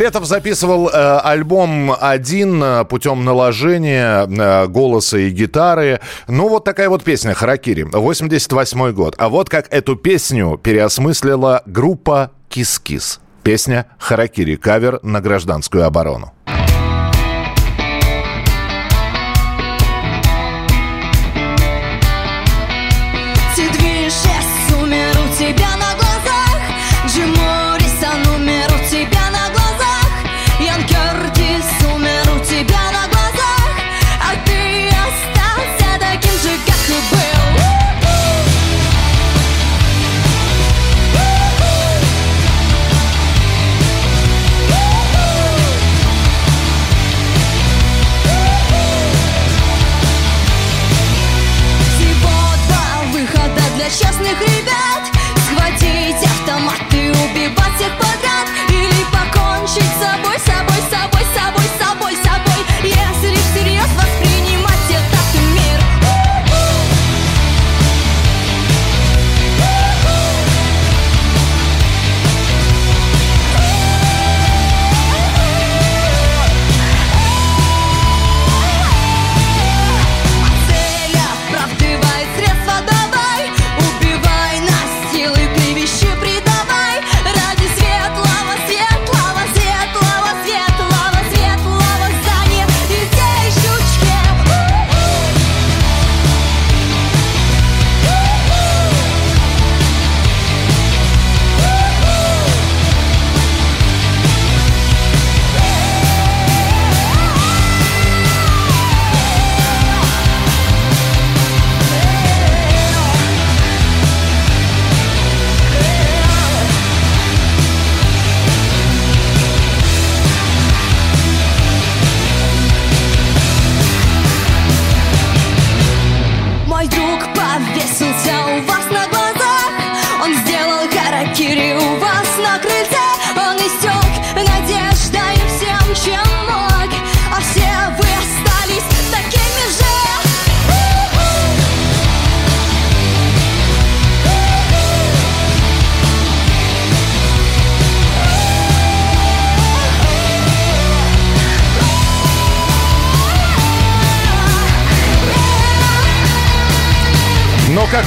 Летов записывал э, альбом один э, путем наложения э, голоса и гитары. Ну, вот такая вот песня «Харакири», 88 год. А вот как эту песню переосмыслила группа «Кис-Кис». Песня «Харакири», кавер на гражданскую оборону.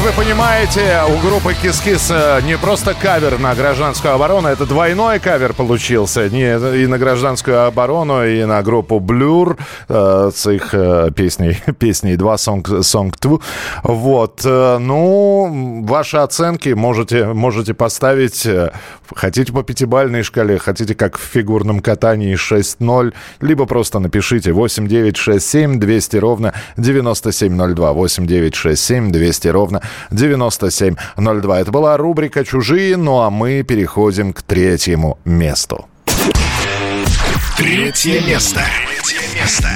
Вы понимаете, у группы Кис-Кис э, не просто кавер на гражданскую оборону, это двойной кавер получился. Не, и на гражданскую оборону, и на группу Blur э, с их э, песней, песней 2 Song, Song 2. Вот. Э, ну, ваши оценки можете, можете поставить, э, хотите по пятибалльной шкале, хотите как в фигурном катании 6-0, либо просто напишите 8967 200 ровно 9702. 8967 200 ровно 9702. Это была рубрика «Чужие», ну а мы переходим к третьему месту. Третье место. Третье место.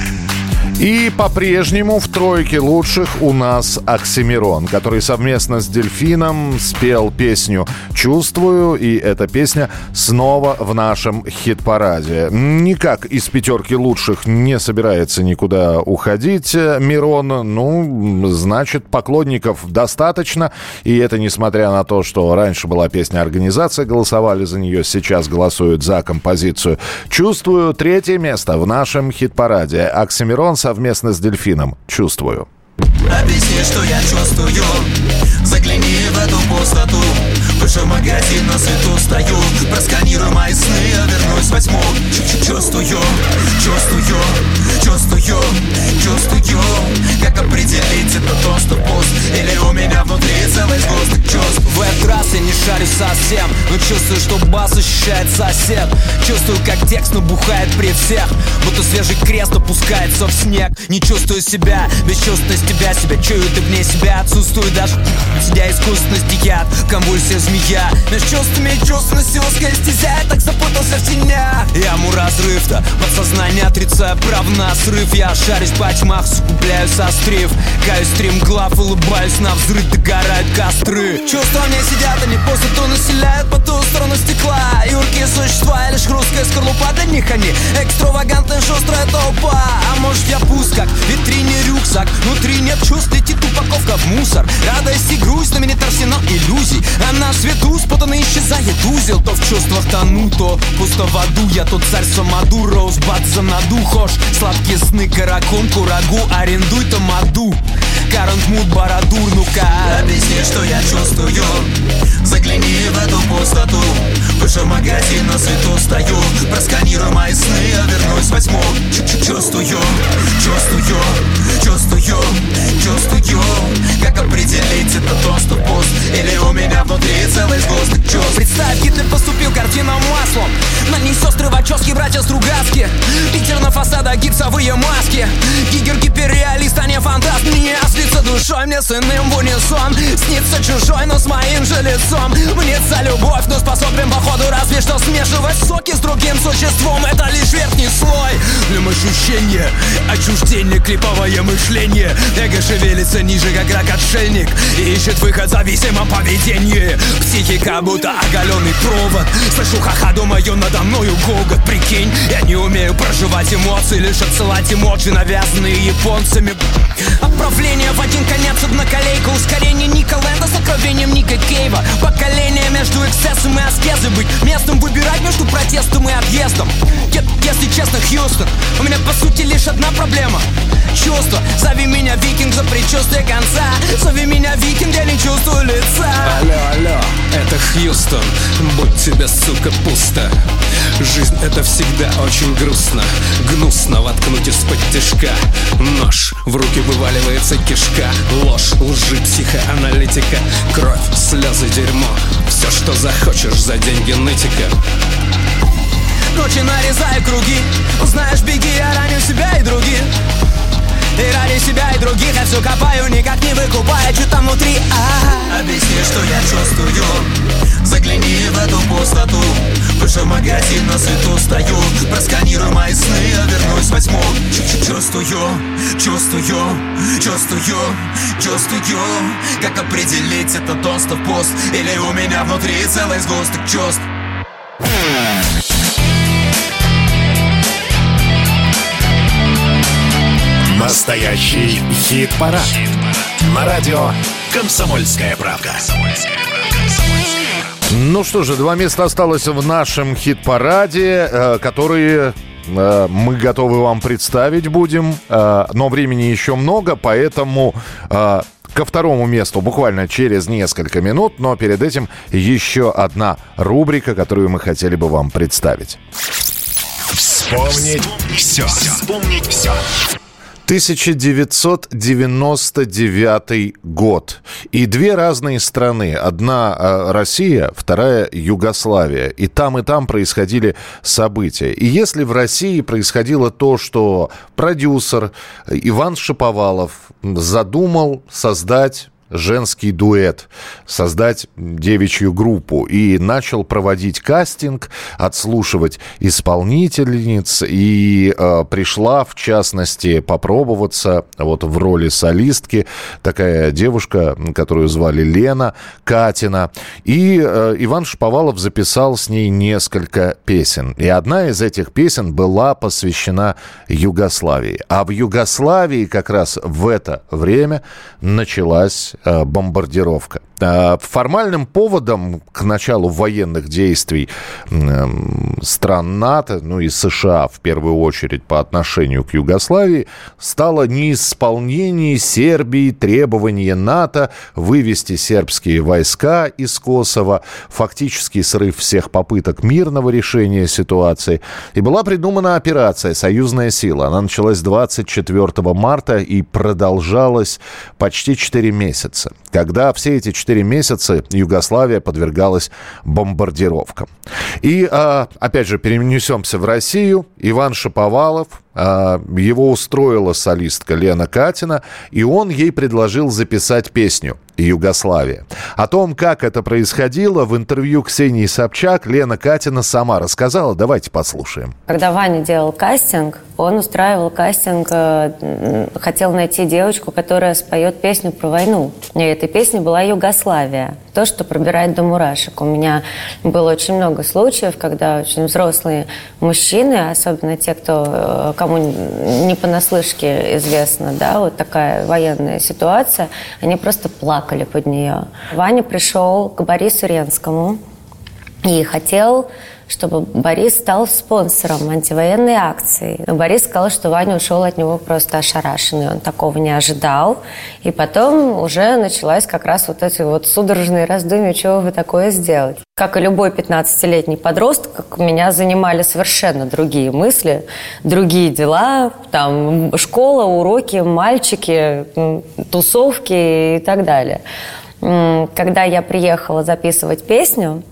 И по-прежнему в тройке лучших у нас Оксимирон, который совместно с Дельфином спел песню «Чувствую», и эта песня снова в нашем хит-параде. Никак из пятерки лучших не собирается никуда уходить Мирон. Ну, значит, поклонников достаточно, и это несмотря на то, что раньше была песня «Организация», голосовали за нее, сейчас голосуют за композицию «Чувствую» третье место в нашем хит-параде. Оксимирон совместно с Дельфином. Чувствую. Объясни, что я чувствую Загляни в эту пустоту Выше магазин на свету стою. Просканируй мои сны, я вернусь возьму Чувствую, чувствую, чувствую, чувствую. Как определить это то, что пуст? Или у меня внутри целый сгусток чувств? В этот раз я не шарю совсем Но чувствую, что бас ощущает сосед. Чувствую, как текст набухает при всех. Будто свежий крест опускается в снег. Не чувствую себя, бесчувственность тебя Себя. Чую, ты вне себя. Отсутствую даже Сидя искусственно стихят, конвульсия змея Между чувствами и чувственностью узкая стезя Я так запутался в тенях. Яму разрыв-то, подсознание отрицая прав на срыв. Я шарюсь по тьмах, сугубляю сострив Каюсь стримглав, улыбаюсь на взрыв Догорают костры. Чувства мне сидят, они пустоту населяют По ту сторону стекла. Юркие существа, лишь хрусткая скорлупа Для них они экстравагантная шустрая толпа. А может я пуст, как в витрине рюкзак. Внутри нет чувств, летит упаковка в мусор. Радость и грусть, знаменит арсенал иллюзий. А на исчезает узел То в чувствах тону, то пусто в аду. Я тот царь Самаду, Роузбад за наду Хошь, сладкие сны, каракон, курагу Арендуй тамаду Карантмут, Барадур, ну-ка. Объясни, что я чувствую. Загляни в эту пустоту. Выше магазин на свету стою. Просканируй мои сны, я вернусь возьму Чувствую, чувствую, чувствую, чувствую. Как определить это то, что пуст? Или у меня внутри целый сгусток чувств Представь, Гитлер поступил картином маслом. На ней сестры Вачовски, братья Стругацки Питер на фасадах, гипсовые маски. Гигер гиперреалист, а не фантаст. Мне слиться душой, мне с иным в унисон. Снится чужой, но с моим же лицом. Мнется любовь, но способен походу разве что смешивать соки с другим существом. Это лишь верхний слой. В нем ощущение отчуждения, клиповое мышление. Эго шевелится ниже, как рак-отшельник И ищет выход в зависимом поведении. Психика будто оголенный провод. Слышу ха-ха, думаю, надо мною гогот Прикинь, я не умею проживать эмоции Лишь отсылать эмоджи, навязанные японцами Отправление в один конец, одна колейка Ускорение Ника Лэнда с откровением Ника Кейва Поколение между эксцессом и аскезой Быть местом выбирать между протестом и отъездом. Е- Если честно, Хьюстон У меня по сути лишь одна проблема. Чувство, зови меня викинг за предчувствие конца. Зови меня викинг, я не чувствую лица. Алло, алло, это Хьюстон. Будь тебе, сука, пусто. Жизнь это всегда очень грустно. Гнусно воткнуть из-под тяжка Нож, в руки вываливается кишка. Ложь, лжи, психоаналитика. Кровь, слезы, дерьмо. Все, что захочешь за деньги нытика. Ночи нарезаю круги. Узнаешь, беги, я раню себя и других и ради себя и других я все копаю, никак не выкупая, что там внутри а? Объясни, что я чувствую. Загляни в эту пустоту. Выше магазин на свету стою. Просканируй мои сны, я вернусь возьму Чувствую, чувствую, чувствую, чувствую. Как определить это то, что пуст? Или у меня внутри целый сгусток чувств Настоящий хит-парад. На радио «Комсомольская правда». Ну что же, два места осталось в нашем хит-параде, э, которые э, мы готовы вам представить будем, э, но времени еще много, поэтому ко второму месту буквально через несколько минут, но перед этим еще одна рубрика, которую мы хотели бы вам представить. Вспомнить все. Вспомнить все. 1999 год. И две разные страны. Одна э, Россия, вторая Югославия. И там, и там происходили события. И если в России происходило то, что продюсер Иван Шаповалов задумал создать женский дуэт, создать девичью группу. И начал проводить кастинг, отслушивать исполнительниц. И э, пришла, в частности, попробоваться вот в роли солистки такая девушка, которую звали Лена Катина. И э, Иван Шповалов записал с ней несколько песен. И одна из этих песен была посвящена Югославии. А в Югославии как раз в это время началась бомбардировка. Э, формальным поводом к началу военных действий стран НАТО, ну и США в первую очередь по отношению к Югославии, стало неисполнение Сербии требования НАТО вывести сербские войска из Косово, фактический срыв всех попыток мирного решения ситуации. И была придумана операция «Союзная сила». Она началась 24 марта и продолжалась почти 4 месяца, когда все эти 4 месяца Югославия подвергалась бомбардировкам. И, а, опять же, перенесемся в Россию. Иван Шаповалов, его устроила солистка Лена Катина, и он ей предложил записать песню «Югославия». О том, как это происходило, в интервью Ксении Собчак Лена Катина сама рассказала. Давайте послушаем. Когда Ваня делал кастинг, он устраивал кастинг, э, хотел найти девочку, которая споет песню про войну. И этой песней была «Югославия». То, что пробирает до мурашек. У меня было очень много случаев, когда очень взрослые мужчины, особенно те, кто, э, кому не понаслышке известно, да, вот такая военная ситуация, они просто плакали под нее. Ваня пришел к Борису Ренскому и хотел чтобы Борис стал спонсором антивоенной акции. Но Борис сказал, что Ваня ушел от него просто ошарашенный. Он такого не ожидал. И потом уже началась как раз вот эти вот судорожные раздумья, чего вы такое сделать. Как и любой 15-летний подросток, меня занимали совершенно другие мысли, другие дела, там школа, уроки, мальчики, тусовки и так далее. Когда я приехала записывать песню,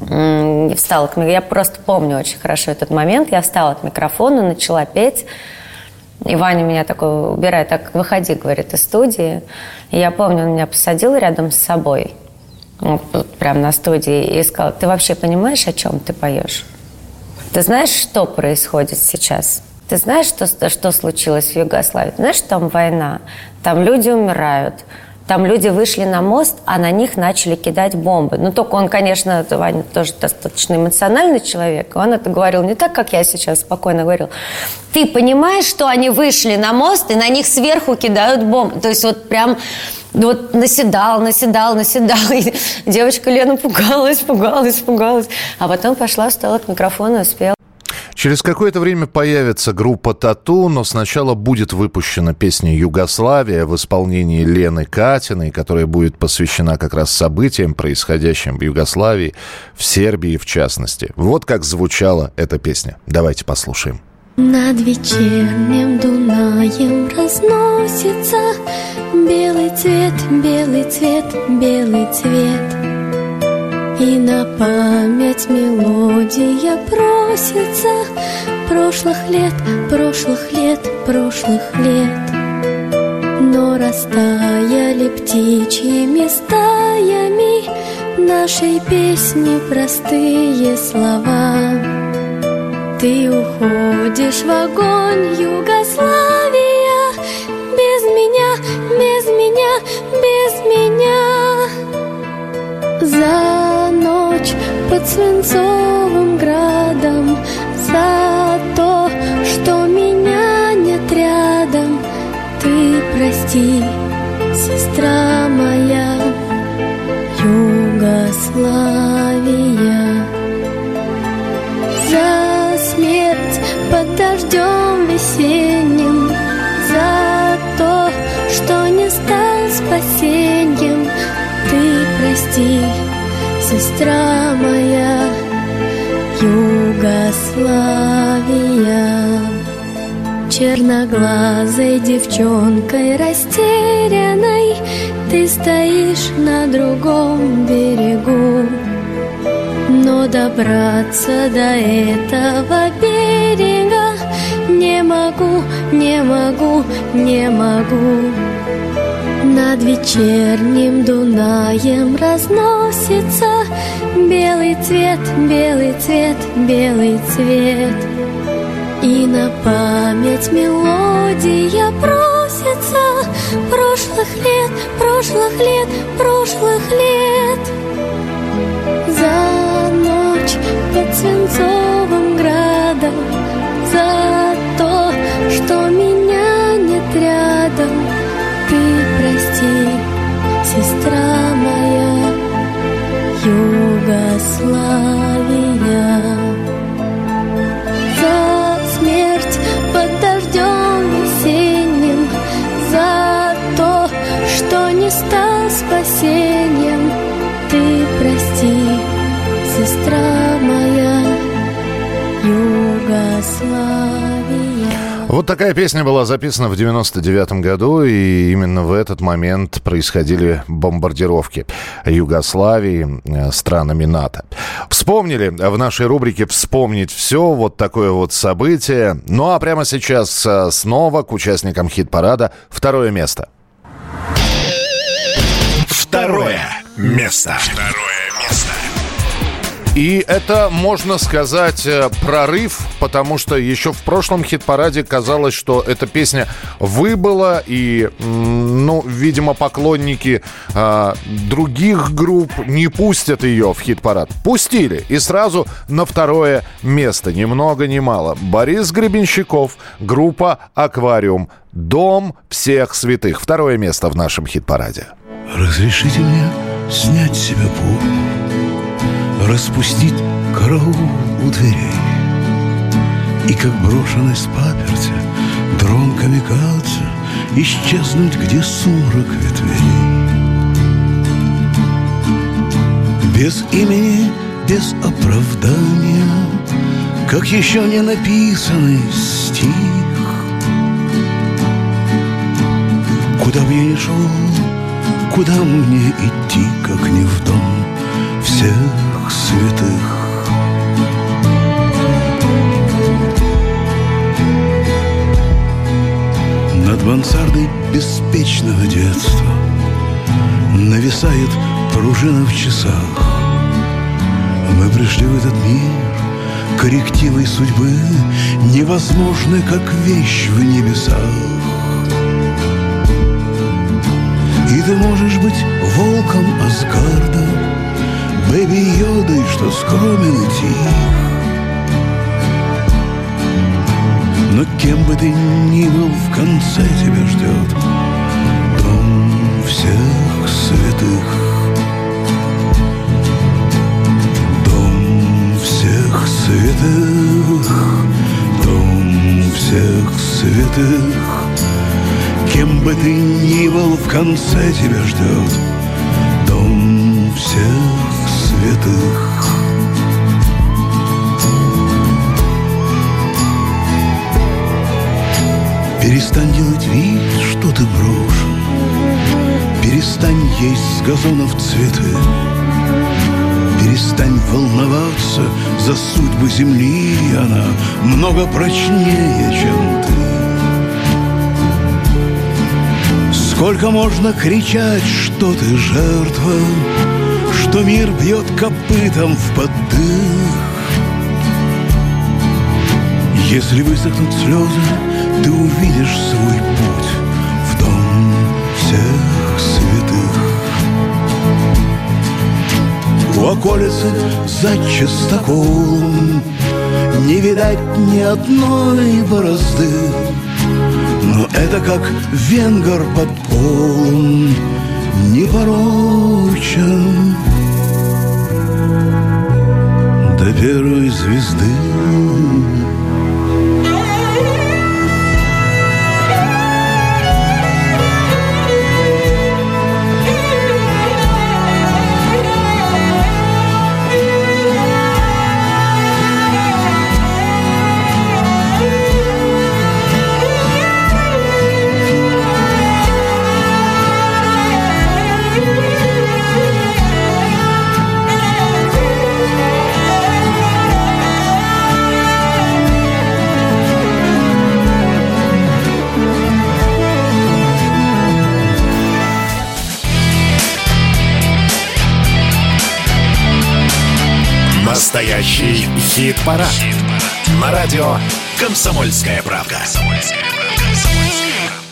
я встала к. Я просто помню очень хорошо этот момент. Я встала к микрофону, начала петь. И Ваня меня такой убирает, так выходи, говорит, из студии. И я помню, он меня посадил рядом с собой, вот, вот прямо на студии, и сказал, ты вообще понимаешь, о чем ты поешь? Ты знаешь, что происходит сейчас? Ты знаешь, что, что случилось в Югославии? Знаешь, там война? Там люди умирают. Там люди вышли на мост, а на них начали кидать бомбы. Ну, только он, конечно, Ваня тоже достаточно эмоциональный человек. Он это говорил не так, как я сейчас спокойно говорил. Ты понимаешь, что они вышли на мост, и на них сверху кидают бомбы? То есть вот прям вот наседал, наседал, наседал. И девочка Лена пугалась, пугалась, пугалась. А потом пошла, встала к микрофону и спела. Через какое-то время появится группа «Тату», но сначала будет выпущена песня «Югославия» в исполнении Лены Катиной, которая будет посвящена как раз событиям, происходящим в Югославии, в Сербии в частности. Вот как звучала эта песня. Давайте послушаем. Над вечерним Дунаем разносится Белый цвет, белый цвет, белый цвет и на память мелодия просится Прошлых лет, прошлых лет, прошлых лет. Но растаяли птичьими стаями Нашей песни простые слова. Ты уходишь в огонь, Югославия Без меня, без меня, без меня за ночь под свинцовым градом, за то, что меня нет рядом. Ты прости, сестра моя, Югославия. Сестра моя, Югославия. Черноглазой девчонкой растерянной Ты стоишь на другом берегу Но добраться до этого берега Не могу, не могу, не могу над вечерним Дунаем разносится Белый цвет, белый цвет, белый цвет. И на память мелодия просится Прошлых лет, прошлых лет, прошлых лет. За ночь под свинцовым градом За то, что меня сестра моя, Югославия. За смерть под дождем весенним, за то, что не стал спасением. Ты прости, сестра моя, Югославия. Вот такая песня была записана в 99 году, и именно в этот момент происходили бомбардировки Югославии э, странами НАТО. Вспомнили в нашей рубрике «Вспомнить все» вот такое вот событие. Ну а прямо сейчас э, снова к участникам хит-парада второе место. Второе место. Второе. И это, можно сказать, э, прорыв, потому что еще в прошлом хит-параде казалось, что эта песня выбыла, и, ну, видимо, поклонники а, других групп не пустят ее в хит-парад. Пустили, и сразу на второе место, ни много ни мало. Борис Гребенщиков, группа «Аквариум», «Дом всех святых». Второе место в нашем хит-параде. Разрешите мне снять с себя пух Распустить караул у дверей. И как брошенный с паперти Дрон камикадзе Исчезнуть, где сумрак ветвей. Без имени, без оправдания Как еще не написанный стих. Куда бы я шел, куда мне идти, как не в дом всех святых? Над мансардой беспечного детства Нависает пружина в часах Мы пришли в этот мир Коррективой судьбы Невозможны, как вещь в небесах И ты можешь быть волком Асгарда Бэби Йодой, что скромен и тих Но кем бы ты ни был, в конце тебя ждет Дом всех святых. Дом всех святых. Дом всех святых. Кем бы ты ни был, в конце тебя ждет Дом всех святых. Перестань делать вид, что ты брошен. Перестань есть с газонов цветы. Перестань волноваться за судьбы земли. Она много прочнее, чем ты. Сколько можно кричать, что ты жертва Что мир бьет копытом в поддых. Если высохнут слезы, ты увидишь свой путь В дом всех святых. У околицы за частоколом Не видать ни одной борозды. Но это как венгер под полом Непорочен Первой звезды Настоящий хит-парад. На радио «Комсомольская правда».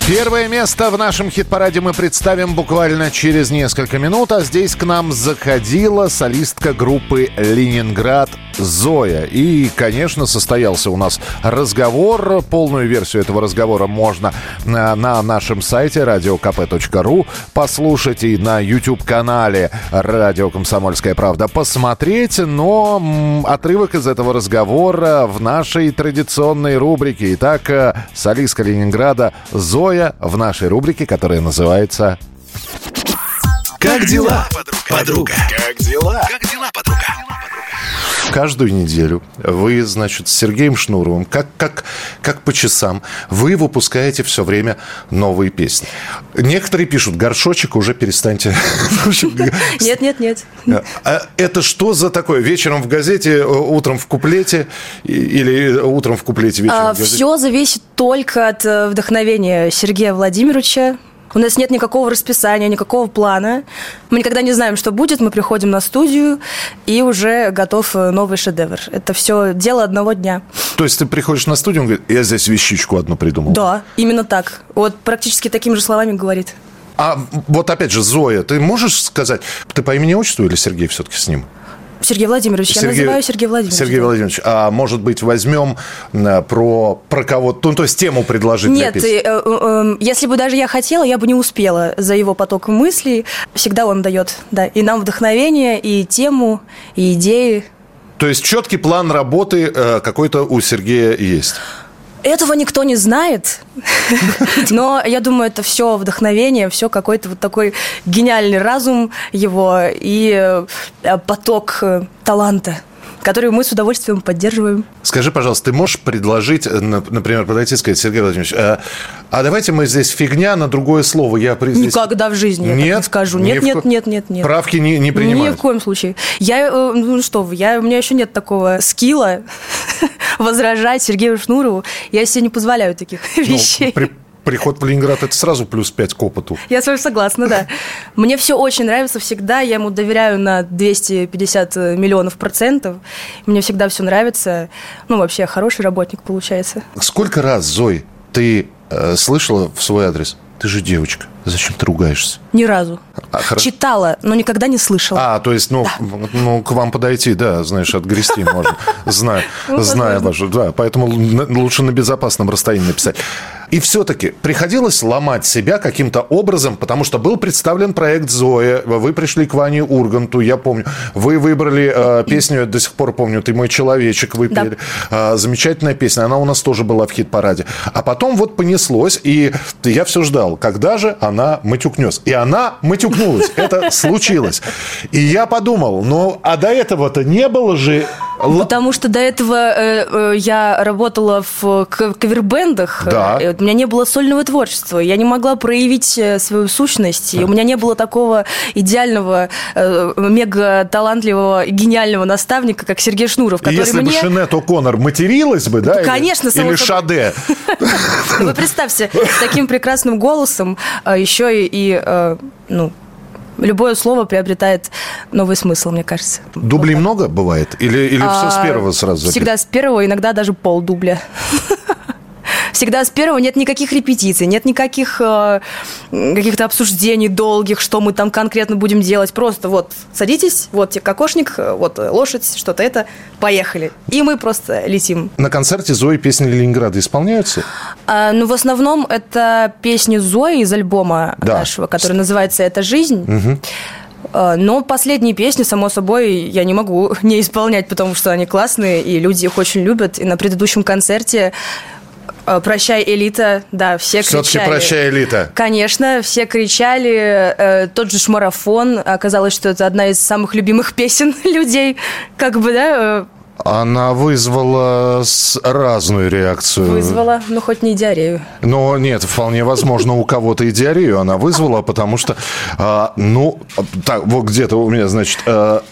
Первое место в нашем хит-параде мы представим буквально через несколько минут, а здесь к нам заходила солистка группы «Ленинград» Зоя. И, конечно, состоялся у нас разговор. Полную версию этого разговора можно на, на нашем сайте radiokp.ru послушать и на YouTube-канале «Радио Комсомольская правда» посмотреть. Но отрывок из этого разговора в нашей традиционной рубрике. Итак, э, солистка Ленинграда Зоя в нашей рубрике, которая называется Как дела, подруга? Как дела? Как дела, подруга? Каждую неделю вы, значит, с Сергеем Шнуровым, как, как, как по часам, вы выпускаете все время новые песни. Некоторые пишут, горшочек уже перестаньте. Нет, нет, нет. А это что за такое? Вечером в газете, утром в куплете или утром в куплете, вечером в газете? Все А, зависит только от э, вдохновения Сергея Владимировича. У нас нет никакого расписания, никакого плана. Мы никогда не знаем, что будет. Мы приходим на студию, и уже готов э, новый шедевр. Это все дело одного дня. То есть ты приходишь на студию, он говорит, я здесь вещичку одну придумал. Да, именно так. Вот практически такими же словами говорит. А вот опять же, Зоя, ты можешь сказать, ты по имени-отчеству или Сергей все-таки с ним? Сергей Владимирович, я Сергей- называю Сергей Владимирович. Сергей Владимирович, а может быть возьмем э, про, про кого-то, ну, то есть тему предложить для Нет, песни? э, э, э, если бы даже я хотела, я бы не успела за его потоком мыслей. Всегда он дает, да, и нам вдохновение, и тему, и идеи. То есть четкий план работы э, какой-то у Сергея есть. Этого никто не знает, но я думаю, это все вдохновение, все какой-то вот такой гениальный разум его и э, поток э, таланта, который мы с удовольствием поддерживаем. Скажи, пожалуйста, ты можешь предложить, э, нап- например, подойти и сказать, Сергей Владимирович, а, а давайте мы здесь фигня на другое слово. Я при- здесь- Никогда в жизни я Нет? не скажу. Ни Нет, в нет, нет, нет, нет. Правки не, не Ни принимают. в коем случае. Я, э, ну что вы, я, у меня еще нет такого скилла возражать Сергею Шнурову. Я себе не позволяю таких Ну, вещей. при- приход в Ленинград это сразу плюс 5 к опыту. Я с вами согласна, да. Мне все очень нравится всегда. Я ему доверяю на 250 миллионов процентов. Мне всегда все нравится. Ну, вообще, хороший работник получается. Сколько раз, Зой, ты э, слышала в свой адрес? Ты же девочка, зачем ты ругаешься? Ни разу. А, хоро- Читала, но никогда не слышала. А, то есть, ну, ну, к вам подойти, да, знаешь, отгрести можно. Знаю, Ну, знаю вашу, да, поэтому лучше на безопасном расстоянии написать. И все-таки приходилось ломать себя каким-то образом, потому что был представлен проект Зоя, вы пришли к Ване Урганту, я помню, вы выбрали э, песню, я до сих пор помню, «Ты мой человечек» вы Да. пели. Э, замечательная песня, она у нас тоже была в хит-параде. А потом вот понеслось, и я все ждал, когда же она матюкнется. И она матюкнулась, это случилось. И я подумал, ну, а до этого-то не было же... Потому что до этого э, э, я работала в кавербендах. Да. Э, У меня не было сольного творчества. Я не могла проявить э, свою сущность. И у меня не было такого идеального, э, мега талантливого, и гениального наставника, как Сергей Шнуров, который Если бы мне... Шинет О'Коннор материлась бы, да? или- Конечно, Или собой. Шаде. Вы представьте, с таким прекрасным голосом а, еще и, э, ну, любое слово приобретает новый смысл, мне кажется. Дублей много бывает? Или, или все с А, первого сразу? Всегда с первого, иногда даже полдубля. Всегда с первого нет никаких репетиций, нет никаких э, каких-то обсуждений долгих, что мы там конкретно будем делать. Просто вот садитесь, вот тебе кокошник, э, вот лошадь, что-то это, поехали. И мы просто летим. На концерте Зои песни Ленинграда исполняются? А, ну, в основном это песни Зои из альбома Да. нашего, который называется «Это жизнь». А, Но последние песни, само собой, я не могу не исполнять, потому что они классные, и люди их очень любят. И на предыдущем концерте «Прощай, элита», да, все Все-таки кричали. прощай, элита. Конечно, все кричали. э, тот же «Шмарафон». Оказалось, что это одна из самых любимых песен людей. Как бы, да, э, Она вызвала с- разную реакцию. вызвала, ну, хоть не диарею. Но нет, вполне возможно, у кого-то и диарею она вызвала, потому что, а, ну, так, вот где-то у меня, значит, а,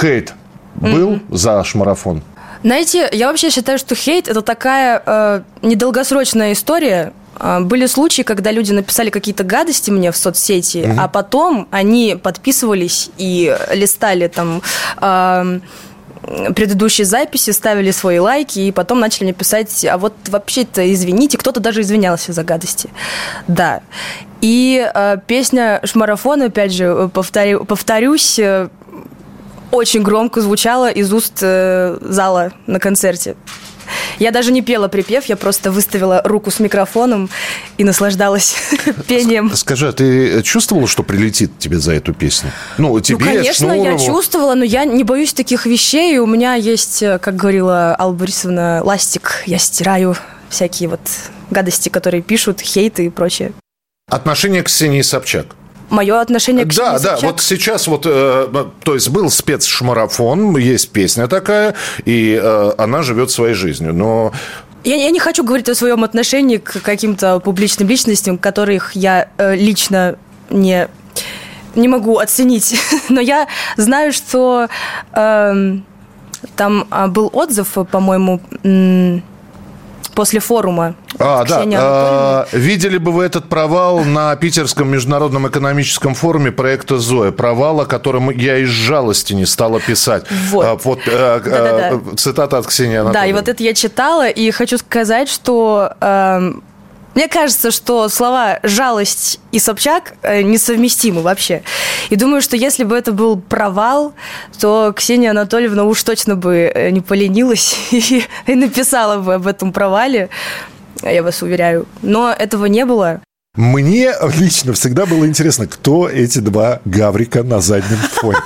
хейт был за шмарафон? Знаете, я вообще считаю, что хейт это такая э, недолгосрочная история. А, Были случаи, когда люди написали какие-то гадости мне в соцсети, Мгм. а потом они подписывались и листали там, м, предыдущие записи, ставили свои лайки, и потом начали мне писать, а вот вообще-то извините, кто-то даже извинялся за гадости. Да. И э, песня «Шмарафон», опять же, э, повторю, повторюсь, э, очень громко звучала из уст э, зала на концерте. Я даже не пела припев, я просто выставила руку с микрофоном и наслаждалась пением. Скажи, а ты чувствовала, что прилетит тебе за эту песню? Ну, тебе, ну, конечно, я Шнурову. чувствовала, но я не боюсь таких вещей. У меня есть, э, как говорила Алла Борисовна, ластик. Я стираю всякие вот гадости, которые пишут, хейты и прочее. Отношение к Ксении Собчак. Мое отношение к Да, да, вот сейчас вот, э, то есть был спецшмарафон, есть песня такая, и э, она живет своей жизнью, но Я, я не хочу говорить о своем отношении к каким-то публичным личностям, которых я э, лично не, не могу оценить. Но я знаю, что эм, там а, был отзыв, по-моему, после форума. А, да. А, видели бы вы этот провал на Питерском международном экономическом форуме проекта «Зоя». Провал, о котором я из жалости не стала писать. Вот. А, вот, э, Да-да-да. э, цитата от Ксении Анатольевны. Да, и вот это я читала, и хочу сказать, что эм, мне кажется, что слова «жалость» и «Собчак» э, несовместимы вообще. И думаю, что если бы это был провал, то Ксения Анатольевна уж точно бы э, не поленилась и, и написала бы об этом провале, я вас уверяю. Но этого не было. Мне лично всегда было интересно, кто эти два гаврика на заднем фоне.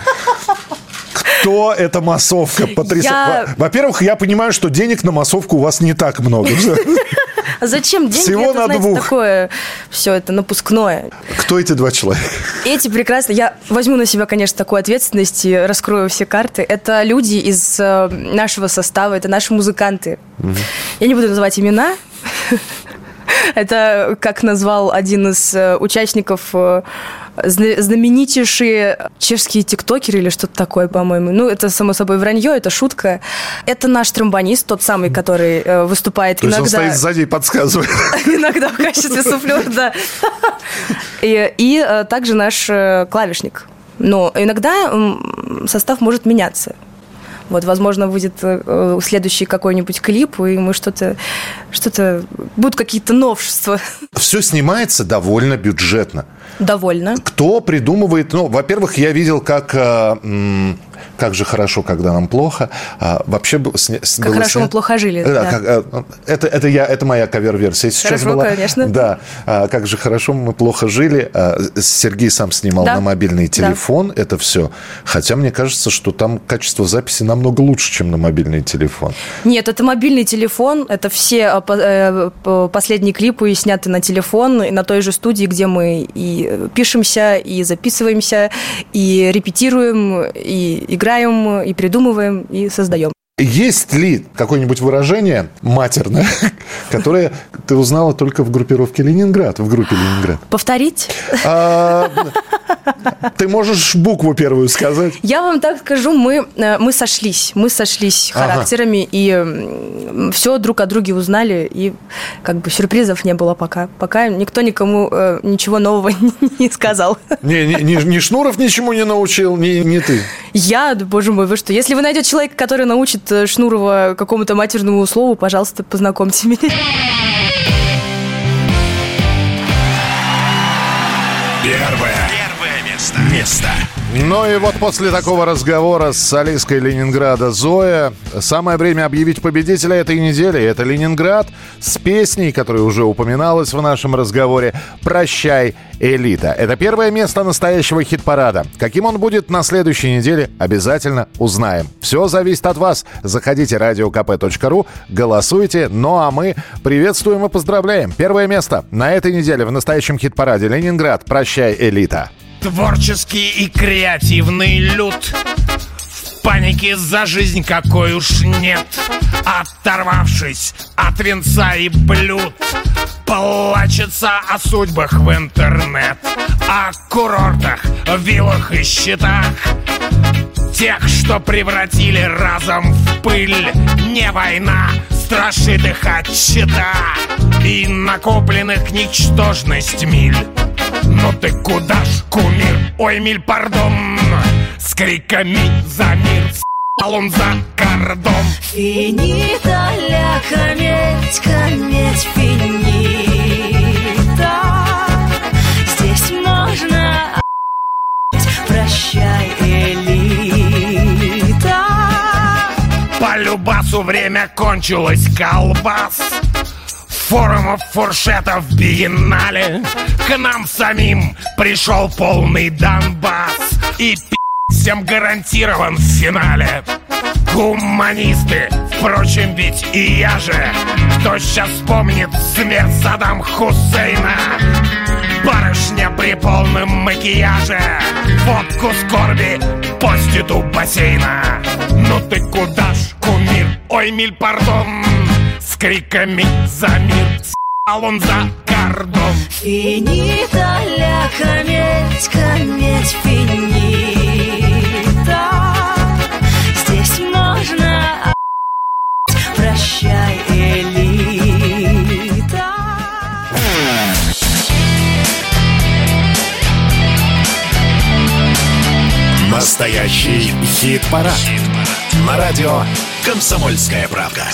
Кто эта массовка? Потрясающе. Я- Во- Во-первых, я понимаю, что денег на массовку у вас не так много. А зачем деньги? Всего это, на знаете, двух. такое все это напускное. Кто эти два человека? Эти прекрасно. Я возьму на себя, конечно, такую ответственность и раскрою все карты. Это люди из э, нашего состава, это наши музыканты. Я не буду называть имена. Это, как назвал один из э, участников, э, знаменитейшие чешские тиктокеры или что-то такое, по-моему. Ну, это, само собой, вранье, это шутка. Это наш тромбонист, тот самый, который э, выступает То есть он иногда... стоит сзади и подсказывает. Иногда в качестве суфлера, да. И, э, также наш э, клавишник. Но иногда состав может меняться. Вот, возможно, выйдет э, следующий какой-нибудь клип, и мы что-то, что-то, будут какие-то новшества. Все снимается довольно бюджетно. Довольно. Кто придумывает... Ну, во-первых, я видел, как... э, как же хорошо, когда нам плохо. А, вообще сня- с- Как было хорошо мы снято- плохо жили. Да, да. как, э, это, это, я, это моя кавер-версия сейчас Хорошо, была. конечно. Да. А, как же хорошо мы плохо жили. А, Сергей сам снимал Да. на мобильный Да. телефон это все. Хотя мне кажется, что там качество записи намного лучше, чем на мобильный телефон. Нет, это мобильный телефон, это все по- э, по- последние клипы сняты на телефон, на той же студии, где мы и э, пишемся, и записываемся, и репетируем, и играем, и придумываем, и создаем. Есть ли какое-нибудь выражение матерное, которое ты узнала только в группировке Ленинград, в группе Ленинград? Повторить? А, Ты можешь букву первую сказать? Я вам так скажу, мы, э, мы сошлись, мы сошлись Ага. характерами, и все друг о друге узнали, и как бы сюрпризов не было пока. Пока никто никому э, ничего нового не сказал. Не, не, не- ни Шнуров ничему не научил, ни, ни ты. Я, боже мой, вы что? Если вы найдете человека, который научит Шнурова какому-то матерному слову, пожалуйста, познакомьте меня. Первое. Первое место. Место. Ну и вот после такого разговора с солисткой Ленинграда Зоя, самое время объявить победителя этой недели. Это Ленинград с песней, которая уже упоминалась в нашем разговоре «Прощай, элита». Это первое место настоящего хит-парада. Каким он будет на следующей неделе, обязательно узнаем. Все зависит от вас. Заходите radiokp.ru, голосуйте. Ну а мы приветствуем и поздравляем. Первое место на этой неделе в настоящем хит-параде «Ленинград. Прощай, элита». Творческий и креативный люд. В панике за жизнь какой уж нет. Оторвавшись от венца и блюд Плачется о судьбах в интернет О курортах, виллах и счетах. Тех, что превратили разом в пыль Не война страшит их от щита И накопленных ничтожность миль ну ты куда ж, кумир? Ой, миль, пардон. С криками за мир он за кордон. Финита ля кометь, кометь, финита. Здесь можно прощай, элита. По любасу время кончилось колбас Форумов, фуршетов, биеннале. К нам самим пришел полный Донбасс И всем гарантирован в финале. Гуманисты, впрочем, ведь и я же. Кто сейчас вспомнит смерть Саддам Хусейна? Барышня при полном макияже Водку скорби постит у бассейна. Ну ты куда ж, кумир? Ой, миль, пардон С криками за мир! С**ал он за кордон Финита ля кометь, кометь, финита. Здесь можно прощай, элита Настоящий хит-парад. На радио «Комсомольская правда».